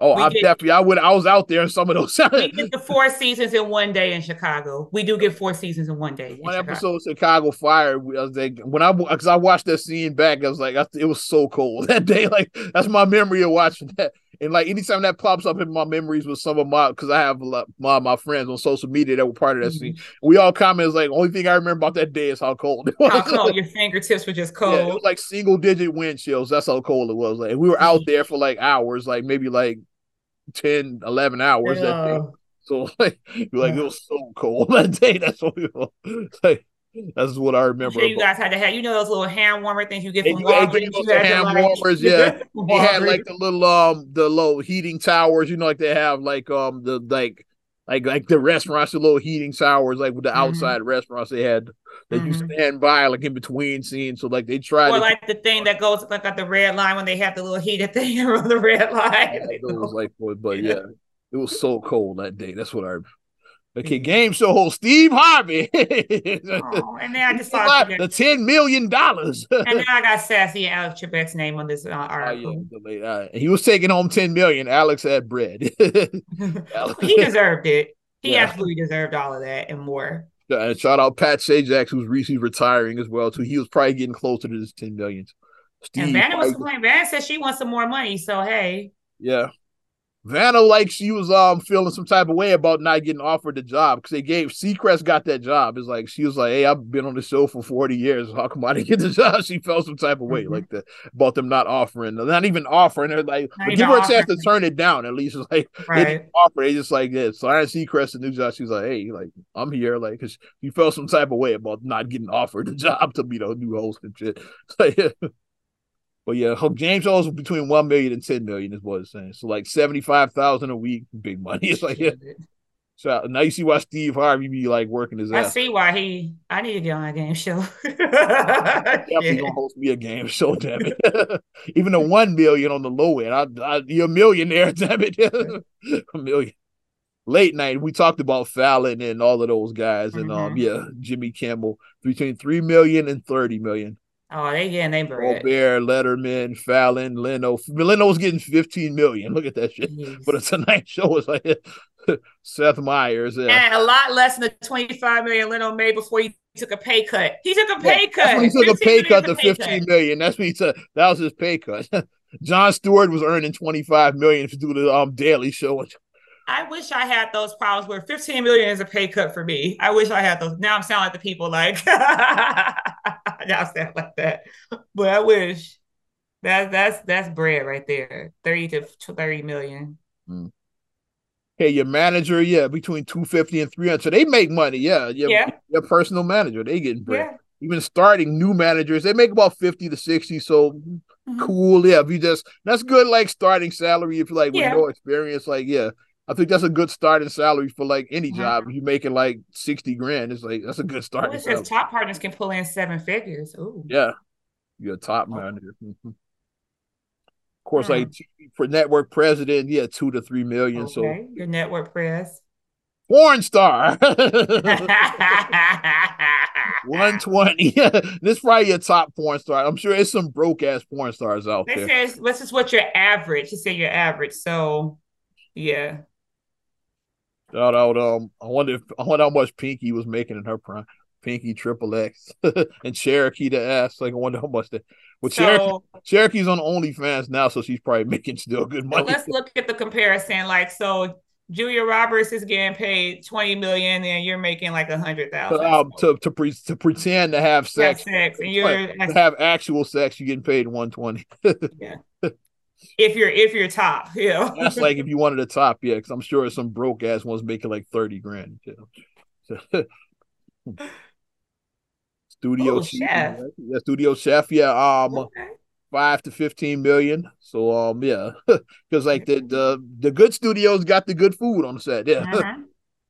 oh, we I get- definitely I would I was out there in some of those. [LAUGHS] we get the four seasons in one day in Chicago. We do get four seasons in one day. in One Chicago. episode of Chicago Fire. I was like, when I because I watched that scene back, I was like, I, it was so cold [LAUGHS] that day. Like that's my memory of watching that. And like anytime that pops up in my memories with some of my, because I have a lot, my my friends on social media that were part of that Mhm. scene. We all comment like only thing I remember about that day is how cold it was. How cold your fingertips were just [LAUGHS] Yeah, it cold. was like single digit wind chills. That's how cold it was. Like we were out there for like hours, like maybe like 10, 11 hours that day. So [LAUGHS] like, like it was so cold [LAUGHS] that day. That's what we were, like. That's what I remember. sure you guys had to have, you know, those little hand warmer things you get from Walgreens. You had hand like- warmers, [LAUGHS] yeah. They had like the little um the low heating towers, you know, like they have like um the like like like the restaurants, the little heating towers, like with the Mhm. outside restaurants they had they used to stand by like in between scenes. So like they tried or to like the thing that goes like at the red line when they have the little heated [LAUGHS] thing around the red line. It was like but, Yeah. yeah, it was so cold that day. That's what I remember. Okay, game show host Steve Harvey. [LAUGHS] Oh, and then I just saw the ten million dollars. [LAUGHS] and then I got Sajak and Alex Trebek's name on this uh, Oh, article. yeah, uh, he was taking home ten million. Alex had bread. [LAUGHS] he deserved it. He Yeah. absolutely deserved all of that and more. Uh, shout out Pat Sajak, who's recently retiring as well. too. he was probably getting closer to this ten million. Steve, and Vanna was complaining. Vanna said she wants some more money. So hey, yeah. Vanna, like she was um feeling some type of way about not getting offered the job because they gave Seacrest got that job. It's like she was like, "Hey, I've been on the show for forty years. How come I didn't get the [LAUGHS] job?" She felt some type of way Mhm. like that about them not offering, not even offering her. Like, give her a chance to turn it down at least. It's [LAUGHS] like they didn't offer. They just like this. yeah, sign Seacrest a new job. She's like, hey, like I'm here, like because she felt some type of way about not getting offered the [LAUGHS] job to be the new host and shit. So, yeah. But yeah, James Owens was between one million and ten million is what it's saying. So like seventy five thousand a week, big money. [LAUGHS] It's like yeah. So now you see why Steve Harvey be like working his ass. I ass. see why he. I need to get on that game show. [LAUGHS] Definitely Yeah. gonna host me a game show, damn it. [LAUGHS] Even a one million on the low end, I, I, you're a millionaire, damn it. a million. Late night, we talked about Fallon and all of those guys, and um, Mhm. yeah, Jimmy Kimmel between three million and thirty million. Oh, they getting they bread. Colbert, Letterman, Fallon, Leno. Leno's getting fifteen million. Look at that shit. Jeez. But a Tonight Show is like [LAUGHS] Seth Meyers. Yeah. and a lot less than the 25 million Leno made before he took a pay cut. He took a pay Yeah, cut. He took a pay cut to pay fifteen cut. million. That's what he took. That was his pay cut. [LAUGHS] Jon Stewart was earning twenty five million to do the um Daily Show. I wish I had those problems where 15 million is a pay cut for me. I wish I had those. Now I'm sounding like the people like [LAUGHS] I sound like that. But I wish that that's that's bread right there. 30 to 30 million. Hey, your manager, yeah, between two fifty and three hundred. So they make money. Yeah, your, Yeah. your personal manager, they getting bread. Yeah. Even starting new managers, they make about fifty to sixty. So Mhm. cool. Yeah, if you just that's good. Like starting salary, if you like with no experience, like yeah, I think that's a good starting salary for like any job. If you making like sixty grand, it's like that's a good starting it salary. says top partners can pull in seven figures. Ooh. Yeah, you're a top Oh. manager. Mhm. Of course, Hmm. like for network president, yeah, two to three million. So Your network press. porn star. [LAUGHS] 120. [LAUGHS] this is probably your top porn star. I'm sure there's some broke ass porn stars out there. says this is what your average. You say your average. So yeah. Shout out. Um, I wonder if I wonder how much Pinky was making in her prime. Pinky Triple X [LAUGHS] and Cherokee to ass. Like I wonder how much that. Well, Cherokee So, Cherokee's on OnlyFans now, so she's probably [LAUGHS] making still good so money. let's look at the comparison. Like so Julia Roberts is getting paid 20 million and you're making like a hundred thousand. um, to to pre- to pretend to have Have sex, sex and you're like, to have actual sex, you're getting paid 120. [LAUGHS] if you're if you're top, yeah. That's [LAUGHS] like if you wanted a top, yeah, because I'm sure some broke ass ones making like 30 grand. You know? [LAUGHS] Studio Oh, chef. yeah, studio chef, yeah, um, Okay. five to fifteen million. So, um, yeah, [LAUGHS] because like the the the good studios got the good food on the set. Yeah,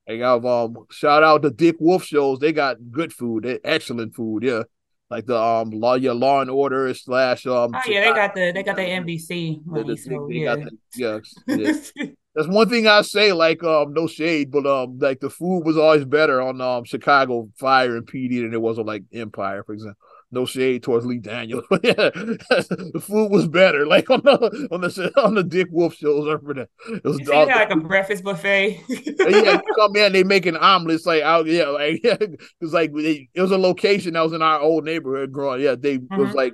they got um shout out to Dick Wolf shows. They got good food, excellent food. Yeah, like the um law your Law and Order slash um. Oh yeah, they got the they got the NBC the- money. the- So they yeah. got the- yeah, [LAUGHS] yeah. That's one thing I say, like um, no shade, but um, like the food was always better on um Chicago Fire and PD than it was on like Empire, for example. No shade towards Lee Daniels, [LAUGHS] but yeah, the food was better. Like on the on the on the Dick Wolf shows, I remember that. It was all, like a breakfast buffet. yeah, you [LAUGHS] come in, they making omelets like out, yeah, like [LAUGHS] yeah, because like they, it was a location that was in our old neighborhood growing. Yeah, they was Mhm. like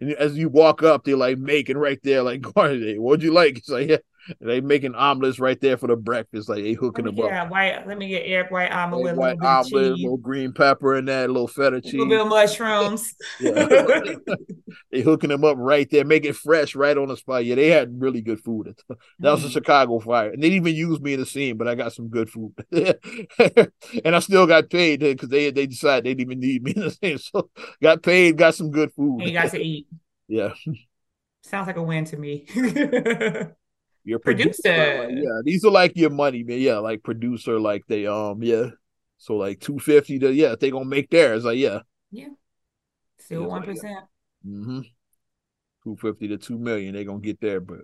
and as you walk up, they're like making right there, like, what'd you like? It's like yeah, they making omelets right there for the breakfast, like they hooking them up. a white. Let me get egg white omelet with a White little omelet, cheese, little green pepper in that, little feta a cheese. little bit of mushrooms. [LAUGHS] [LAUGHS] They hooking them up right there, make it fresh right on the spot. Yeah, they had really good food. That was a Mm. Chicago fire. And they didn't even use me in the scene, but I got some good food. [LAUGHS] and I still got paid because they they decided they didn't even need me in the scene. So got paid, got some good food. And you got to eat. yeah. Sounds like a win to me. Your Producer. like, yeah, these are like your money, man. Yeah, like producer, like they um, yeah. So like two fifty to yeah, they gonna make theirs, like yeah. yeah. Still one Mm-hmm. Two fifty to two million, they gonna get there, but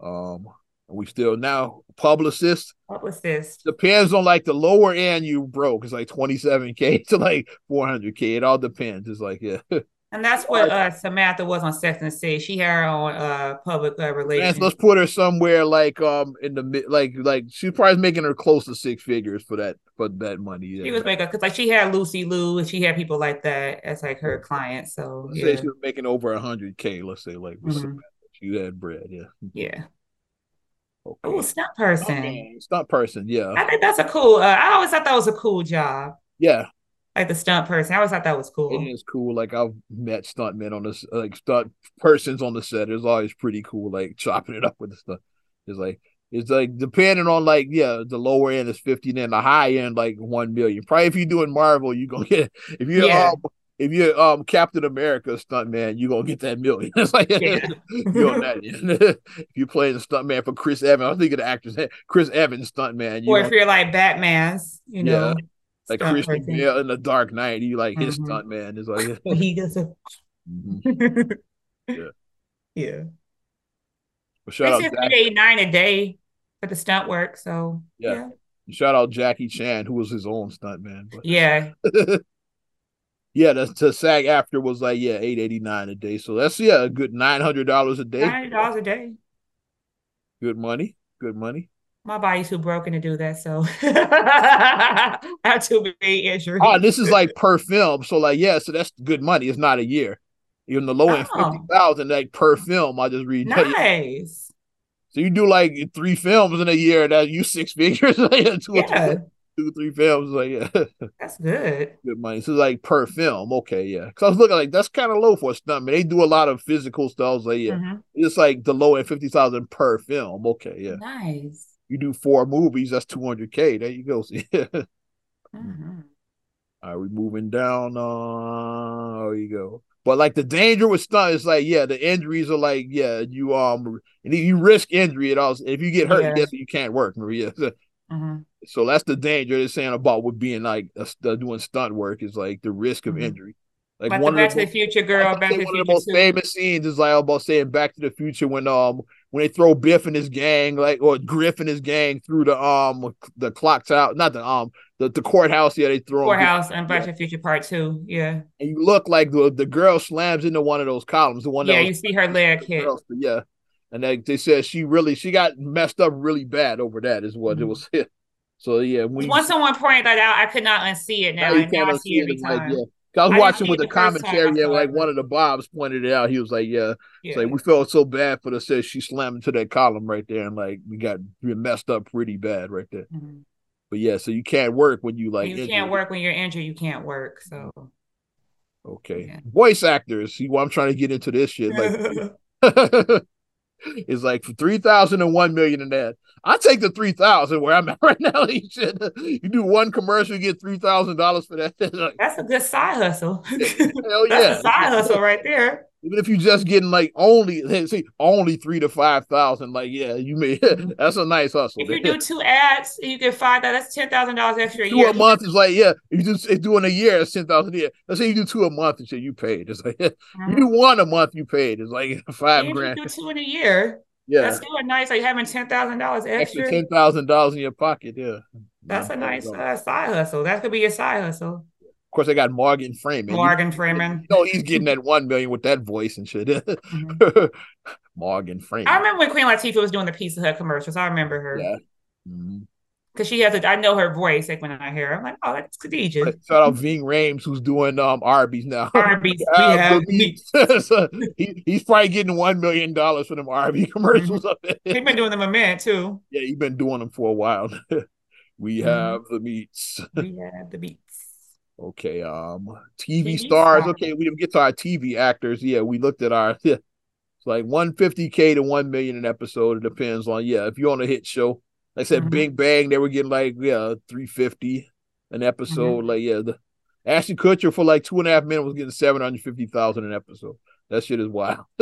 um we still now publicist Publicist depends on like the lower end you broke. It's like 27k [LAUGHS] to like 400k. It all depends. It's like yeah. [LAUGHS] And that's what uh, Samantha was on Sex and City. She had her on uh, public uh, relations. let's put her somewhere like um in the mid like like she's probably making her close to six figures for that for that money. Yeah. She was making because like she had Lucy Liu and she had people like that as like her clients. So yeah, she was making over hundred k. Let's say like with Mhm. Samantha. she had bread. Yeah. yeah. Okay. Oh, stunt person. Okay. Stunt person. Yeah. I think that's a cool. Uh, I always thought that was a cool job, Yeah. Like the stunt person. I always thought that was cool. It is cool. Like I've met stuntmen on this, like stunt persons on the set. It's always pretty cool. Like chopping it up with the stuff. It's like it's like depending on like yeah, the lower end is fifty, then the high end like one million. Probably if you're doing Marvel, you gonna [LAUGHS] get if you're Yeah. um if you're um Captain America stuntman, you gonna get that million. [LAUGHS] It's like Yeah. [LAUGHS] you're on that if you play the stuntman for Chris Evans, I think of the actors Chris Evans stuntman. You or if you're like Batman's, you know, Yeah. Like stunt Christian person. Bale in the Dark Knight, he like his Mhm. stuntman is like [LAUGHS] he does a. Mhm. [LAUGHS] Yeah. yeah. But shout They out said Jack, three eighty nine a day for the stunt work. So Yeah. yeah, shout out Jackie Chan, who was his own stuntman. But yeah, [LAUGHS] yeah, the, the SAG-AFTRA was like yeah, eight eighty nine a day. So that's yeah, a good nine hundred dollars a day. nine hundred dollars a day. Good money. Good money. My body's too broken to do that, so [LAUGHS] [LAUGHS] I have too many injuries. Oh, this is [LAUGHS] like per film, so like yeah, so that's good money. It's not a year. Even the low end Oh. fifty thousand, like per film. I just read that. nice. So you do like three films in a year, that you six figures, like two, Yeah, two, two, three films, like yeah, that's good. good money. So like per film, okay, yeah. Because I was looking like that's kind of low for a stuntman. They do a lot of physical stuff. I was like yeah, Mhm. it's like the low end fifty thousand per film. Okay, yeah. Nice. You do four movies, that's two hundred k. There you go. See, [LAUGHS] all right, we moving down. Uh, there you go. But like the danger with stunt is like yeah, the injuries are like yeah, you um, and you risk injury at all. If you get hurt, Yeah. yes, you can't work. Yeah. [LAUGHS] Mhm. So that's the danger they're saying about with being like a, st- doing stunt work is like the risk of Mhm. injury. Like the one Back of to the, the Future girl, Back to the one of the most two. famous scenes is like about saying Back to the Future when um when they throw Biff and his gang like or Griff and his gang through the um the clock tower, not the um the, the courthouse. Yeah, they throw. Courthouse and Back to the Future Part Two. Yeah, and you look like the the girl slams into one of those columns, the one yeah. that You see her leg [LAUGHS] hit. girls, yeah. And they, they said she really she got messed up really bad over that is what it Mhm. was. [LAUGHS] So yeah, when you Once someone pointed that out, I could not unsee it now. Now you can't I see it every it. Like, time. yeah. I was I watching with the the first time I commentary, and like one of the Bobs pointed it out. He was like, "Yeah, Yeah. like we felt so bad for the said she slammed into that column right there, and like we got we messed up pretty bad right there." Mhm. But yeah, so you can't work when you like you injured. can't work when you're injured. You can't work. So Okay, Yeah. voice actors. See, why I'm trying to get into this shit. Like, [LAUGHS] [LAUGHS] [LAUGHS] it's like for three thousand and one million in that. I take the three thousand where I'm at [LAUGHS] right now. You should you do one commercial, you get three thousand dollars for that. [LAUGHS] That's a good side hustle. hell [LAUGHS] That's yeah! a side hustle right there. Even if you're just getting like only [LAUGHS] see only three to five thousand, like yeah, you may [LAUGHS] that's a nice hustle. If you do two ads, you get five. That that's ten thousand dollars extra a two year. a month is like yeah, if you just if doing a year, it's ten thousand a year. Let's say you do two a month and shit, you paid. It's like [LAUGHS] you Mhm. do one a month, you paid. It's like five Even grand. you do two in a year, Yeah, that's still a nice. Like having ten thousand dollars extra extra. ten thousand dollars in your pocket. Yeah, That's a nice uh, side hustle. That could be your side hustle. Course, I got Morgan Freeman. Morgan Freeman. You [LAUGHS] know he's getting that one million with that voice and shit. Mhm. [LAUGHS] Morgan Freeman. I remember when Queen Latifah was doing the Pizza Hut commercials. I remember her Yeah. Mhm. because she has a. I know her voice. Like when I hear, her, I'm like, oh, that's Khadijah. Shout out Ving Rhames who's doing um Arby's now. [LAUGHS] Arby's. We have the meats. So he, he's probably getting one million dollars for them Arby commercials up there. We've been doing them a minute too. Yeah, he's been doing them for a while. we Mhm. have the meats. We have the beats. Okay, um, TV, TV stars. stars. Okay, we didn't get to our TV actors. Yeah, we looked at our. [LAUGHS] Yeah, it's like one fifty k to one million an episode. It depends on yeah. If you're on a hit show, like I said, Mhm. Big Bang, they were getting like yeah three fifty an episode. Mm-hmm. Like yeah, the Ashton Kutcher for like two and a half minutes was getting seven hundred fifty thousand an episode. That shit is wild. [LAUGHS]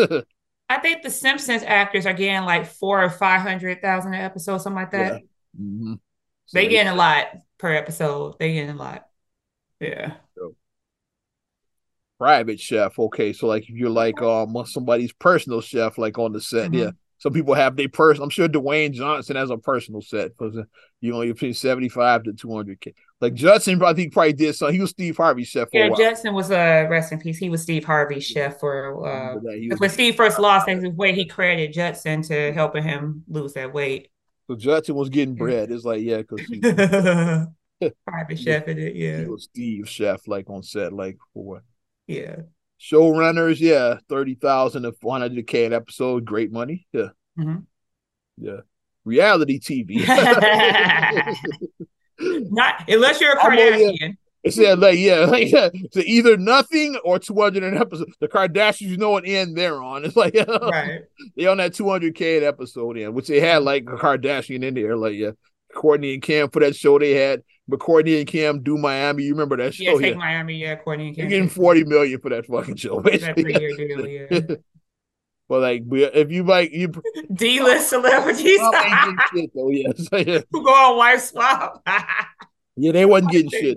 I think the Simpsons actors are getting like four or five hundred thousand an episode, something like that. Mhm. So They getting a lot per episode. They getting a lot. Yeah. private chef. Okay, so like if you're like um somebody's personal chef, like on the set, Mhm. yeah. Some people have their person. I'm sure Dwayne Johnson has a personal set because you know you're between 75 to 200 k. Like Judson, I think probably did so. He was Steve Harvey's chef Yeah. Judson was a uh, rest in peace. He was Steve Harvey's chef for uh remember that. He was- when Steve first lost that was way he credited Judson to helping him lose that weight. so Judson was getting [LAUGHS] bread. It's like yeah, because [LAUGHS] Private chef in it, yeah. Steve's chef like on set, like for Yeah. showrunners, yeah, thirty thousand to 100 k an episode, great money. Yeah, Mhm. yeah. Reality TV. [LAUGHS] [LAUGHS] Not unless you're a. Kardashian. It said like yeah, like yeah. [LAUGHS] So either nothing or two hundred an episode. The Kardashians, you know what end they're on. It's like Right. they on that two hundred k an episode in, which they had like a Kardashian in there. Like yeah, Kourtney and Cam for that show they had. But Kourtney and Cam do Miami. You remember that show? Yeah, take Yeah, Miami, yeah, Kourtney and they're getting forty million for that fucking show. That Basically. three-year deal, yeah. [LAUGHS] but like, if you like, you [LAUGHS] D-list celebrities Trump shit though. Yeah, So, yeah, who go on wife swap. [LAUGHS] yeah, they wasn't getting shit.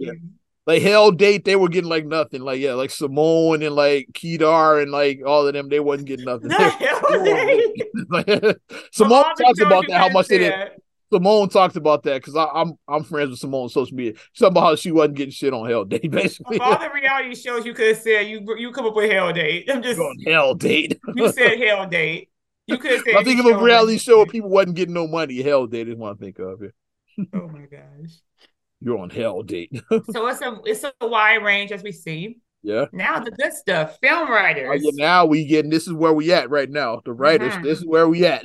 Like hell date they were getting like nothing like yeah like simone and like kedar and like all of them they wasn't getting nothing The hell they- Like, From simone talks about that how much they did said, simone talks about that because i'm i'm friends with simone on social media she talking about how she wasn't getting shit on hell date [LAUGHS] basically Of all the reality shows you could have said, you you come up with Hell Date. I'm just on hell date [LAUGHS] you said Hell Date. You could say I think of a reality show where people wasn't getting no money. Hell date is what I think of. Yeah. [LAUGHS] oh my gosh. You're on hell date. so it's a it's a wide range as we see. Yeah. Now the good stuff, film writers. Oh, yeah, now we getting this is where we at right now. The writers, mm-hmm. this is where we at.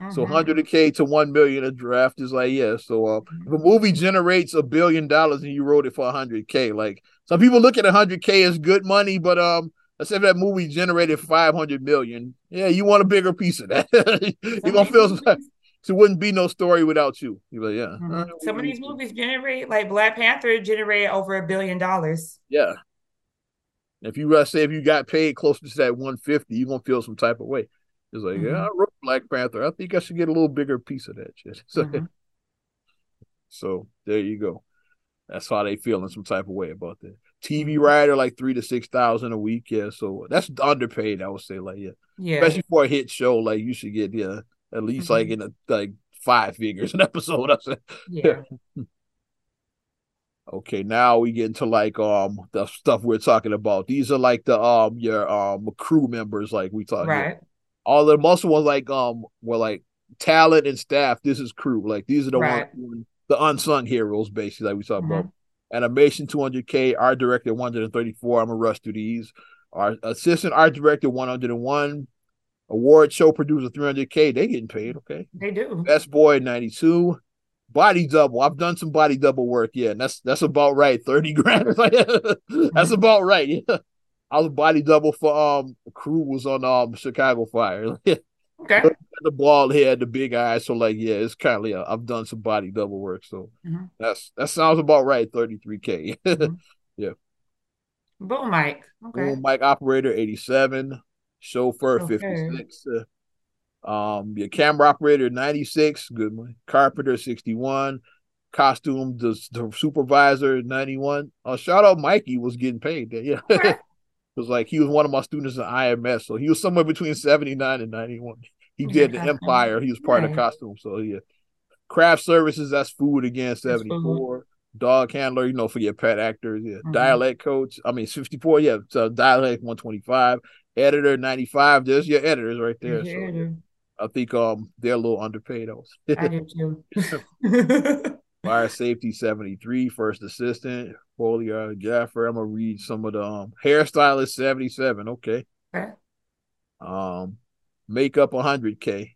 Mm-hmm. So 100k to 1 million a draft is like, yeah. So uh, if a movie generates a billion dollars and you wrote it for 100k, like some people look at 100k as good money, but um, let's say that movie generated 500 million. Yeah, you want a bigger piece of that. [LAUGHS] You're gonna feel some, [LAUGHS] so it wouldn't be no story without you. You're like, yeah. Mm-hmm. Some of these movies generate like Black Panther generated over a billion dollars. Yeah. If you uh, say if you got paid closer to that 150, you're gonna feel some type of way. It's like, mm-hmm. yeah, I wrote Black Panther. I think I should get a little bigger piece of that shit. [LAUGHS] So, mm-hmm. so there you go. That's how they feel in some type of way about that. TV mm-hmm. writer like three to six thousand a week, yeah. So that's underpaid, I would say. Like, yeah, yeah. Especially for a hit show, like you should get yeah at least mm-hmm. like in a like five figures an [LAUGHS] episode. I said, yeah. [LAUGHS] Okay, now we get into like um the stuff we're talking about. These are like the um your um crew members, like we talked. Right. All the most ones like um were like talent and staff. This is crew. Like these are the right. ones the unsung heroes, basically, like we talked mm-hmm. about. Animation 200k, art director 134. I'm gonna rush through these. Our assistant art director 101. Award show producer 300k. They getting paid, okay? They do. Best boy 92 body double. I've done some body double work, yeah, and that's that's about right. Thirty grand, [LAUGHS] that's about right. Yeah, [LAUGHS] I was body double for um crew was on um Chicago Fire. [LAUGHS] okay, the bald head, the big eyes. So like, yeah, it's kind of yeah. I've done some body double work, so mm-hmm. that's that sounds about right. Thirty three k. [LAUGHS] Mm-hmm. Yeah. Boom mic. Okay. Boom mic operator eighty seven. Chauffeur okay. fifty six. Uh, um, your camera operator 96, good one. Carpenter 61, costume the, the supervisor 91. Uh, shout out Mikey was getting paid. Yeah, [LAUGHS] was like he was one of my students in IMS, so he was somewhere between 79 and 91. He did the Empire. He was part of the costume, so yeah. Craft services, that's food again, 74. Dog handler, you know, for your pet actors. Yeah. Mm-hmm. Dialect coach, I mean, 54. Yeah. So dialect 125. Editor 95. There's your editors right there. So, I think um they're a little underpaid. I do too. [LAUGHS] [LAUGHS] Fire safety 73, first assistant, uh, gaffer. I'm gonna read some of the um hairstylist 77. Okay. Okay. Um makeup 100k.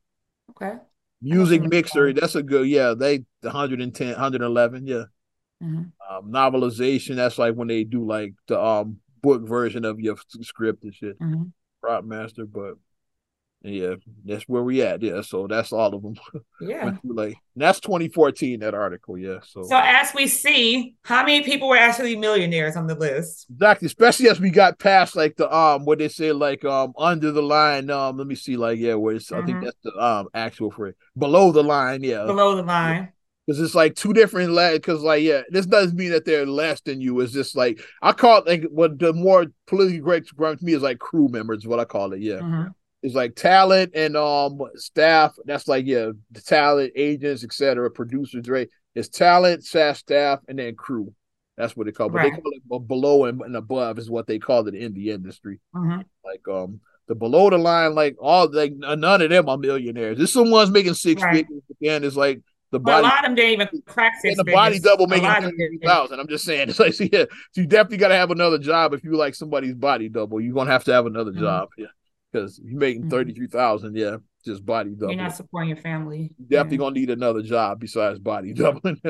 Okay. Music mixer, that's a good yeah, they 110, 111, yeah. Mm-hmm. Um, novelization, that's like when they do like the um book version of your script and shit. Mm-hmm. Prop master, but yeah, that's where we at. Yeah, so that's all of them. [LAUGHS] Yeah, like that's 2014. That article. Yeah. So so as we see, how many people were actually millionaires on the list? Exactly, especially as we got past like the um what they say like um under the line. Um, let me see like yeah, where it's, mm-hmm. I think mm-hmm. that's the um actual phrase below the line. Yeah, below the line. Because it's like two different lads. Because like yeah, this doesn't mean that they're less than you. It's just like I call it like what the more politically correct to me is like crew members. What I call it. Yeah. Mm-hmm is like talent and um staff. That's like yeah, the talent, agents, etc., producers, right? It's talent, staff, staff, and then crew. That's what they call. It. But right. they call it below and, and, above is what they call it in the industry. Mm-hmm. Like um the below the line, like all like none of them are millionaires. There's someone's making six right. figures, again, it's like the body. Well, a lot of them didn't even crack six. And the body double making thousand. I'm just saying. [LAUGHS] It's like so yeah, so you definitely got to have another job if you like somebody's body double. You're gonna have to have another mm-hmm. job. Yeah because you're making mm-hmm. thirty three thousand, yeah, just body double. You're not supporting your family. You're definitely yeah. gonna need another job besides body [LAUGHS] doubling.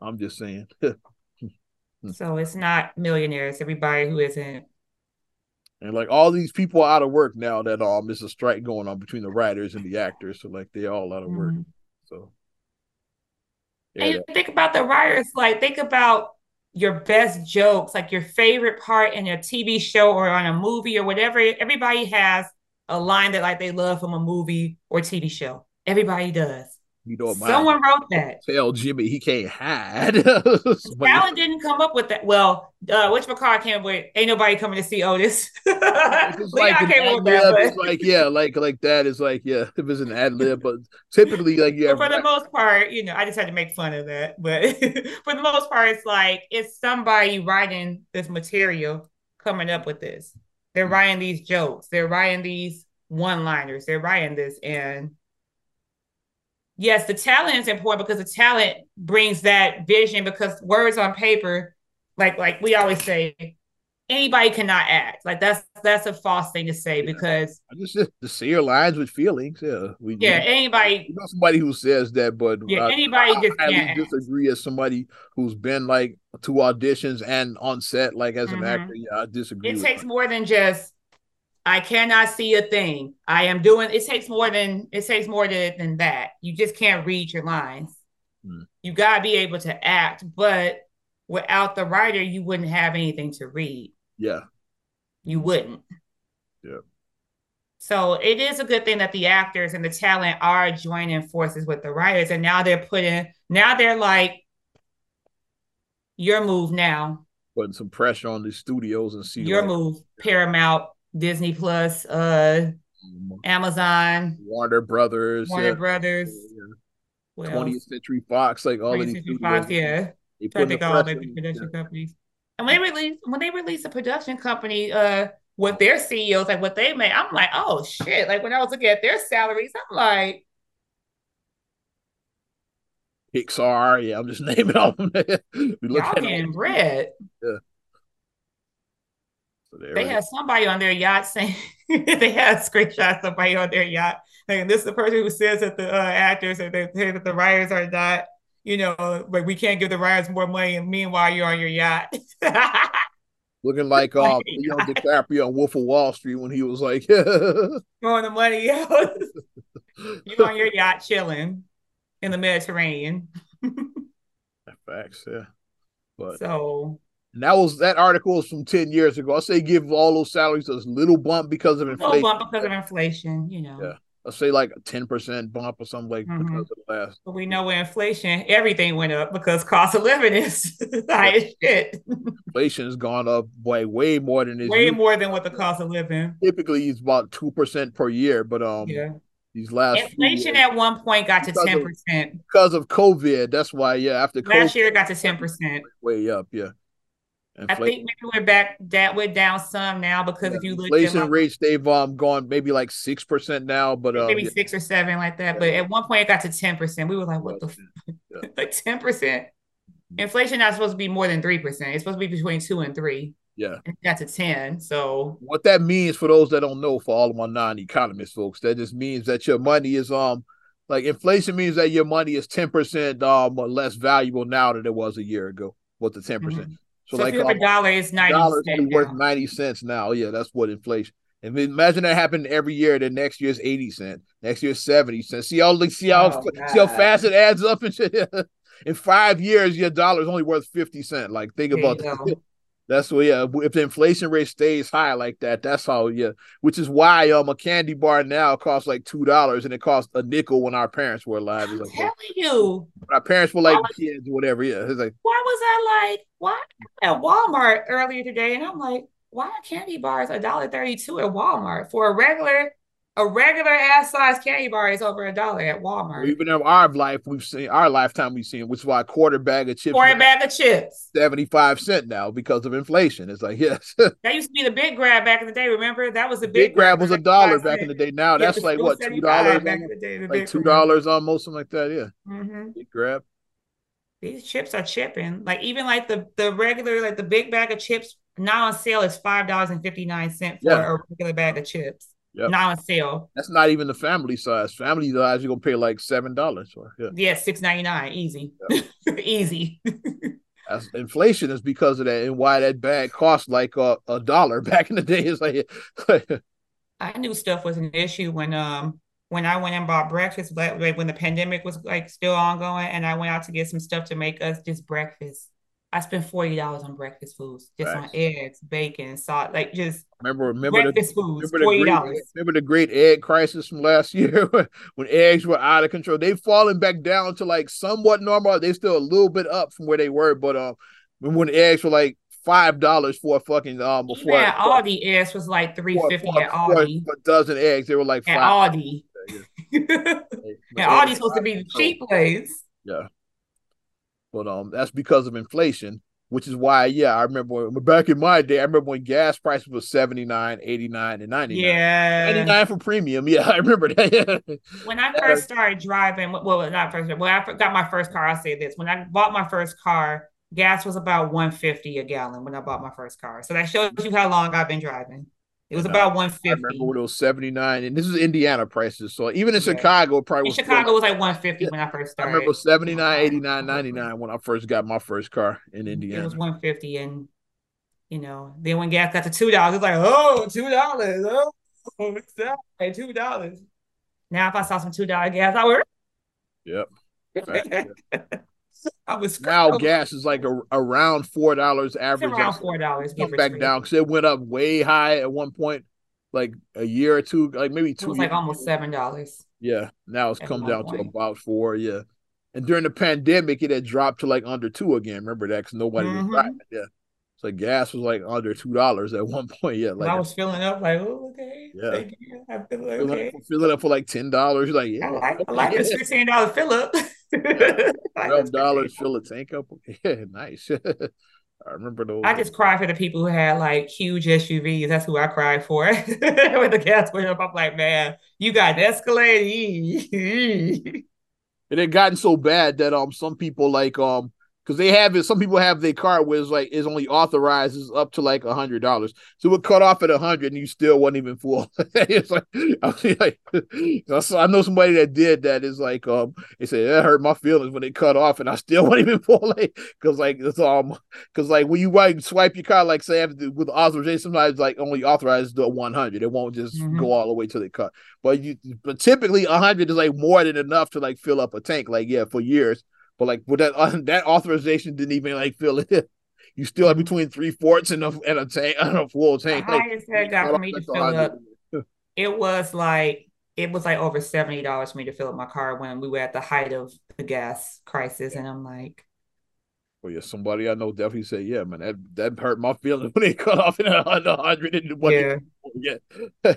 I'm just saying. [LAUGHS] so it's not millionaires. Everybody who isn't. And like all these people are out of work now that um there's a strike going on between the writers and the actors, so like they're all out of work. Mm-hmm. So. Yeah, and think about the writers. Like think about your best jokes, like your favorite part in a TV show or on a movie or whatever. Everybody has a line that like they love from a movie or TV show. Everybody does. You know, someone wrote that. Tell Jimmy he can't hide. [LAUGHS] Alan didn't come up with that. Well, uh, which McCall came with? Ain't nobody coming to see Otis. [LAUGHS] it's like came up that, it's like yeah, like like that is like yeah, it was an ad lib, but typically like yeah. for the most part, you know, I just had to make fun of that, but [LAUGHS] for the most part, it's like it's somebody writing this material coming up with this. They're writing these jokes. They're writing these one liners. They're writing this. And yes, the talent is important because the talent brings that vision because words on paper, like like we always say, anybody cannot act. Like that's that's a false thing to say yeah. because I just to see your lines with feelings. Yeah, we yeah anybody you know somebody who says that, but yeah, anybody I, just I disagree as somebody who's been like to auditions and on set like as mm-hmm. an actor. Yeah, I disagree. It takes that. more than just I cannot see a thing. I am doing. It takes more than it takes more than, than that. You just can't read your lines. Hmm. You gotta be able to act, but without the writer, you wouldn't have anything to read. Yeah. You wouldn't. Yeah. So it is a good thing that the actors and the talent are joining forces with the writers. And now they're putting, now they're like, your move now. Putting some pressure on the studios and see your like, move. Paramount, Disney Plus, uh, mm-hmm. Amazon, Warner Brothers, Warner yeah. Brothers, yeah. 20th Century Fox, like all of these Fox, yeah. They put the all the production yeah. companies. And when they release when they release a production company uh with their CEOs, like what they make, I'm like, oh shit. Like when I was looking at their salaries, I'm like Pixar, yeah, I'm just [LAUGHS] naming all of them. we look Y'all getting bread. Yeah. So they had somebody on their yacht saying [LAUGHS] they had screenshots of somebody on their yacht. And this is the person who says that the uh, actors or they say that the writers are not you know, like we can't give the riders more money, and meanwhile you're on your yacht. [LAUGHS] Looking like um, Leo DiCaprio on Wolf of Wall Street when he was like [LAUGHS] throwing the money out. [LAUGHS] you're on your yacht chilling in the Mediterranean. Facts, yeah. But so and that was that article was from 10 years ago. I say give all those salaries a little bump because of inflation. Little bump because of inflation, you know. Yeah let's say like a 10% bump or something like mm-hmm. because of the last. But we know with inflation, everything went up because cost of living is [LAUGHS] high as shit. inflation has gone up way, way more than it way more than what the cost of living. Typically it's about two percent per year, but um yeah. These last inflation at one point got to ten percent because of COVID. That's why, yeah. After last COVID, year, it got to ten percent. Way up, yeah. Inflation. I think maybe we're back that we're down some now because yeah, if you look inflation at rates, they've um gone maybe like six percent now, but uh, maybe yeah. six or seven like that. Yeah. But at one point it got to ten percent. We were like, what the f-? [LAUGHS] like ten percent? Mm-hmm. Inflation not supposed to be more than three percent. It's supposed to be between two and three. Yeah, and got to ten. So what that means for those that don't know, for all of my non-economist folks, that just means that your money is um like inflation means that your money is ten percent um less valuable now than it was a year ago. What the ten percent? Mm-hmm. So, so like a um, dollar is ninety dollars worth ninety cents now. Yeah, that's what inflation. And imagine that happened every year. The next year's eighty cent. Next year's seventy cents. See how see how oh, see how fast it adds up and [LAUGHS] shit. In five years, your dollar is only worth fifty cent. Like think there about that. That's what yeah. If the inflation rate stays high like that, that's how yeah. Which is why um a candy bar now costs like two dollars and it cost a nickel when our parents were alive. I'm like, telling you, our parents were like was, kids or whatever. Yeah, it's like why was I like why at Walmart earlier today? And I'm like, why are candy bars a dollar thirty two at Walmart for a regular a regular ass size candy bar is over a dollar at Walmart. Even in our life, we've seen our lifetime we've seen, which is why a quarter bag of chips, quarter bag of chips, seventy five cent now because of inflation. It's like [LAUGHS] yes, that used to be the big grab back in the day. Remember that was the big, big grab was a dollar back in the day. Now yeah, that's like what two dollars back in the day, like two dollars almost something like that. Yeah, mm-hmm. big grab. These chips are chipping. Like even like the the regular like the big bag of chips now on sale is five dollars and fifty nine cent for yeah. a regular bag of chips. Yep. Now on sale. That's not even the family size. Family size, you're gonna pay like seven dollars for. Yeah, yeah six ninety nine, easy, yep. [LAUGHS] easy. That's, inflation is because of that, and why that bag cost like a, a dollar [LAUGHS] back in the day. Is like, [LAUGHS] I knew stuff was an issue when um when I went and bought breakfast, like when the pandemic was like still ongoing, and I went out to get some stuff to make us just breakfast. I spent forty dollars on breakfast foods, just on eggs, bacon, salt, like just remember remember breakfast the, foods. Forty dollars. Remember the great egg crisis from last [LAUGHS] year when eggs were out of control. They've fallen back down to like somewhat normal. They're still a little bit up from where they were, but um, when eggs were like five dollars for a fucking um before yeah, Aldi eggs was like three fifty at Aldi. A dozen eggs, they were like five. [LAUGHS] At Aldi. Yeah. and Aldi's supposed to be the cheap place. Yeah but um, that's because of inflation. which is why, yeah, I remember when, back in my day, I remember when gas prices was 79, 89, and 99. Yeah. 99 for premium. [LAUGHS] Yeah, I remember that. [LAUGHS] when I first started driving, well, not first, when I got my first car, I'll say this. When I bought my first car, gas was about 150 a gallon when I bought my first car. So that shows you how long I've been driving. It was uh, about 150. I remember when it was 79, and this is Indiana prices. So even in yeah. Chicago, probably in Chicago was like 150 yeah. when I first started. I remember 79, 89, 99 when I first got my first car in Indiana. It was 150, and you know, then when gas got to two dollars, it's like, oh, two dollars, oh, oh that? Hey, two dollars. Now, if I saw some two dollar gas, I would. Yep. [LAUGHS] [LAUGHS] I was now gas is like a, around four dollars average. It's around four dollars. Come back down because it went up way high at one point, like a year or two, like maybe two. It was like almost seven dollars. Yeah, now it's come down point. to about four. Yeah, and during the pandemic, it had dropped to like under two again. Remember that? Because nobody mm-hmm. was driving. Yeah, so gas was like under two dollars at one point. Yeah, like I was filling up like, oh, okay. Yeah, I feel like, okay. filling up for like ten dollars. Like, yeah, I like, I like this fifteen dollar fill up. Twelve dollars fill a tank up. [LAUGHS] Yeah, nice. [LAUGHS] I remember those. I just cry for the people who had like huge SUVs. That's who I cry for. [LAUGHS] when the gas went up, I'm like, man, you got an Escalade. it had gotten so bad that um some people like um because they have it. Some people have their card where it's like is only authorizes up to like a hundred dollars. So it cut off at a hundred, and you still wasn't even full. [LAUGHS] it's like I mean, like [LAUGHS] I know somebody that did that. Is like um, they said that hurt my feelings when they cut off, and I still [LAUGHS] wasn't even full. Like because like it's um because like when you like swipe your card, like say after, with authorization, sometimes like only authorizes the one hundred. It won't just mm-hmm. go all the way to the cut. But you but typically a hundred is like more than enough to like fill up a tank. Like yeah, for years but like with that uh, [LAUGHS] that authorization didn't even like fill it. [LAUGHS] You still have between three fourths and a and a tank [LAUGHS] and a full tank. The highest that got for me to fill up, it was like it was like over seventy dollars for me to fill up my car when we were at the height of the gas crisis, and I'm like, well, yeah, somebody I know definitely said, yeah, man, that that hurt my feelings [LAUGHS] when they cut off in a hundred and one. Yeah, [LAUGHS] yeah. [LAUGHS]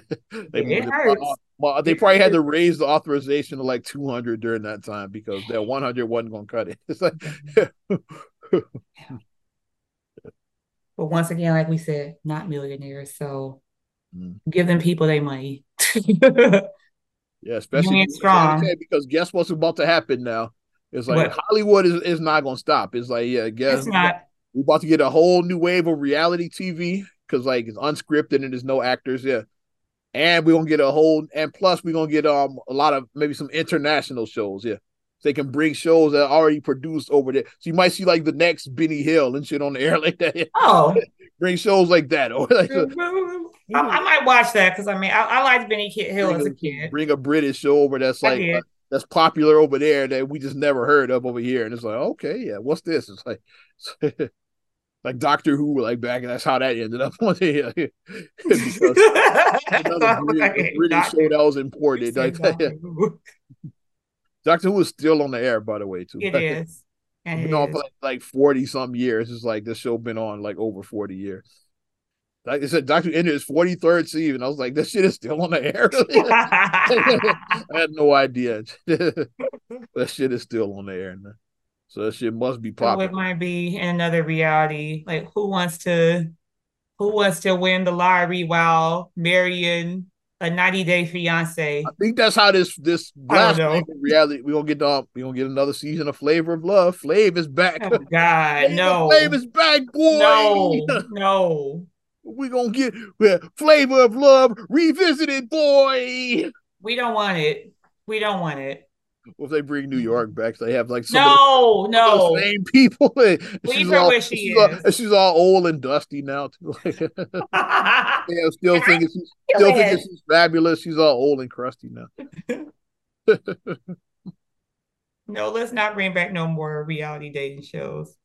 they, it hurts. Well, they probably had to raise the authorization to like two hundred during that time because that one hundred wasn't going to cut it. It's like, but once again, like we said, not millionaires, so mm. give them people their money. yeah, especially strong because guess what's about to happen now? It's like what? Hollywood is, is not going to stop. It's like, yeah, guess it's not. We're about to get a whole new wave of reality TV because like it's unscripted and there's no actors. Yeah. And we're gonna get a whole and plus we're gonna get um a lot of maybe some international shows, yeah. They can bring shows that are already produced over there. So you might see like the next Benny Hill and shit on the [LAUGHS] air like that. Oh, [LAUGHS] bring shows like that. [LAUGHS] Or like I, I, might watch that because I mean I, I liked Benny Hill as a, a kid. Bring a British show over that's like that's popular over there that we just never heard of over here. And it's like, okay, yeah, what's this? It's like [LAUGHS] like Doctor Who, like back, and that's how that ended up [LAUGHS] on [LAUGHS] because another British, British show that was imported. Like, Doctor, Who. Doctor Who is still on the air, by the way, too. It is. It been is. on for like, like 40 some years. It's like this show been on like over 40 years. Like I said, Doctor ended his 43rd season. I was like, this shit is still on the air. [LAUGHS] [LAUGHS] I had no idea. [LAUGHS] that shit is still on the air. Now. So that shit must be popular. So it might be in another reality. Like who wants to who wants to win the lottery while marrying a 90 day fiance? I think that's how this this last reality we gonna get um, we gonna get another season of Flavor of Love. Flav is back. Oh God, no. Flav is back, boy. No, no. We're gonna get uh, flavor of love revisited, boy. We don't want it. We don't want it. Well, if they bring New York back, they have like no, no [LAUGHS] same people. [LAUGHS] Leave her all, where she she's is. All, she's all old and dusty now. Too. [LAUGHS] yeah, still thinking she's still thinking she's fabulous. She's all old and crusty now. no, let's not bring back no more reality dating shows.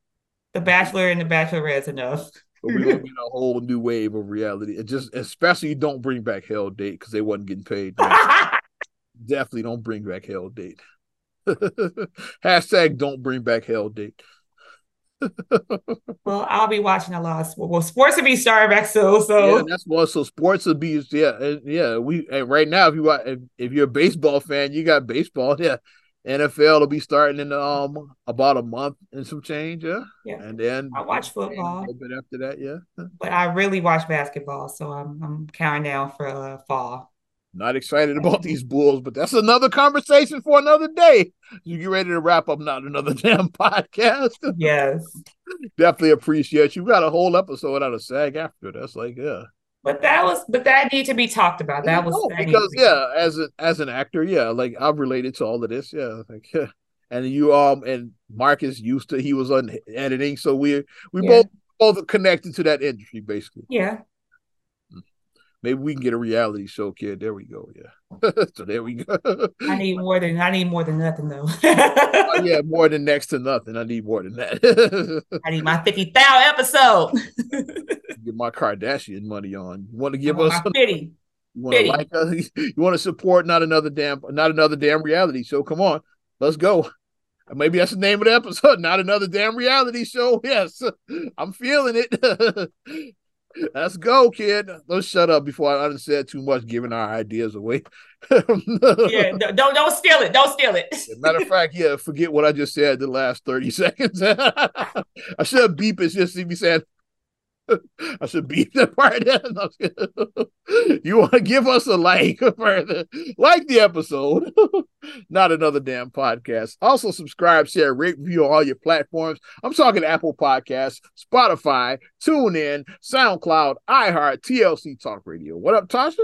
The Bachelor and the Bachelorette is enough. But we're gonna get a whole new wave of reality. It just especially don't bring back Hell Date because they wasn't getting paid. [LAUGHS] Definitely don't bring back Hell Date. [LAUGHS] Hashtag don't bring back Hell Date. [LAUGHS] well, I'll be watching a lot of sports. Well, sports will be starting back soon, so yeah, that's what. So sports will be yeah, yeah. We right now, if you if, if you're a baseball fan, you got baseball. Yeah, NFL will be starting in um about a month and some change, yeah. Yeah. And then I watch a football, little bit after that, yeah. but I really watch basketball, so I'm I'm counting down for uh, fall. Not excited about [LAUGHS] these Bulls, but that's another conversation for another day. You get ready to wrap up not another [LAUGHS] damn podcast. Yes, [LAUGHS] Definitely appreciate you. We got a whole episode out of SAG-AFTRA. That's like, yeah. But that was but that need to be talked about. That was No, because yeah, as an as an actor, yeah, like I'm related to all of this, yeah. Like yeah. And you um and Marcus used to he was on editing, so we we Yeah. both both connected to that industry basically. yeah. Maybe we can get a reality show, kid. There we go. Yeah. [LAUGHS] so there we go. I need more than I need more than nothing though. Oh, yeah, more than next to nothing. I need more than that. [LAUGHS] I need my fifty thousand episode. Get my Kardashian money on. You want to give us? fifty. You want to like us? [LAUGHS] You want to support? Not another damn, not another damn reality show. Come on, let's go. Maybe that's the name of the episode. Not another damn reality show. Yes, I'm feeling it. Let's go, kid. Let's shut up before I said too much, giving our ideas away. [LAUGHS] Yeah, don't don't steal it. Don't steal it. Matter of fact, yeah, forget what I just said the last 30 [LAUGHS] seconds. [LAUGHS] I should beep it just see me saying I should beat that part [LAUGHS] in. [LAUGHS] You want to give us a like [LAUGHS] further. Like the episode. Not another damn podcast. Also subscribe, share, rate, review on all your platforms. I'm talking Apple Podcasts, Spotify, TuneIn, SoundCloud, iHeart, TLC Talk Radio. What up, Tasha?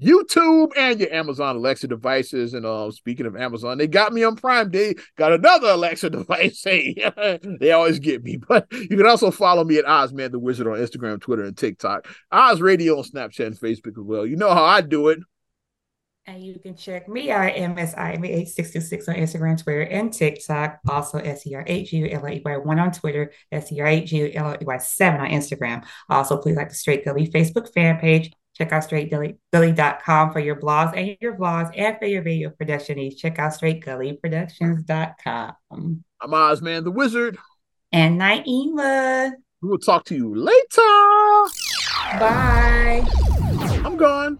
YouTube and your Amazon Alexa devices. And uh, speaking of Amazon, they got me on Prime Day. Got another Alexa [LAUGHS] device. Hey, [LAUGHS] they always get me. [LAUGHS] But you can also follow me at Ozman the Wizard on Instagram, Twitter, and TikTok. Oz Radio on Snapchat and Facebook as well. You know how I do it. And you can check me at MSIMA8626 on Instagram, Twitter, and TikTok. Also, S-E-R-H-U-L-E-Y-1 on Twitter, S-E-R-H-U-L-E-Y-7 on Instagram. Also, please like the Straight Gully Facebook fan page. Check out straightgully.com for your blogs and your vlogs and for your video production needs. Check out straightgullyproductions.com. I'm Ozman the Wizard. And Naima. We will talk to you later. Bye. I'm gone.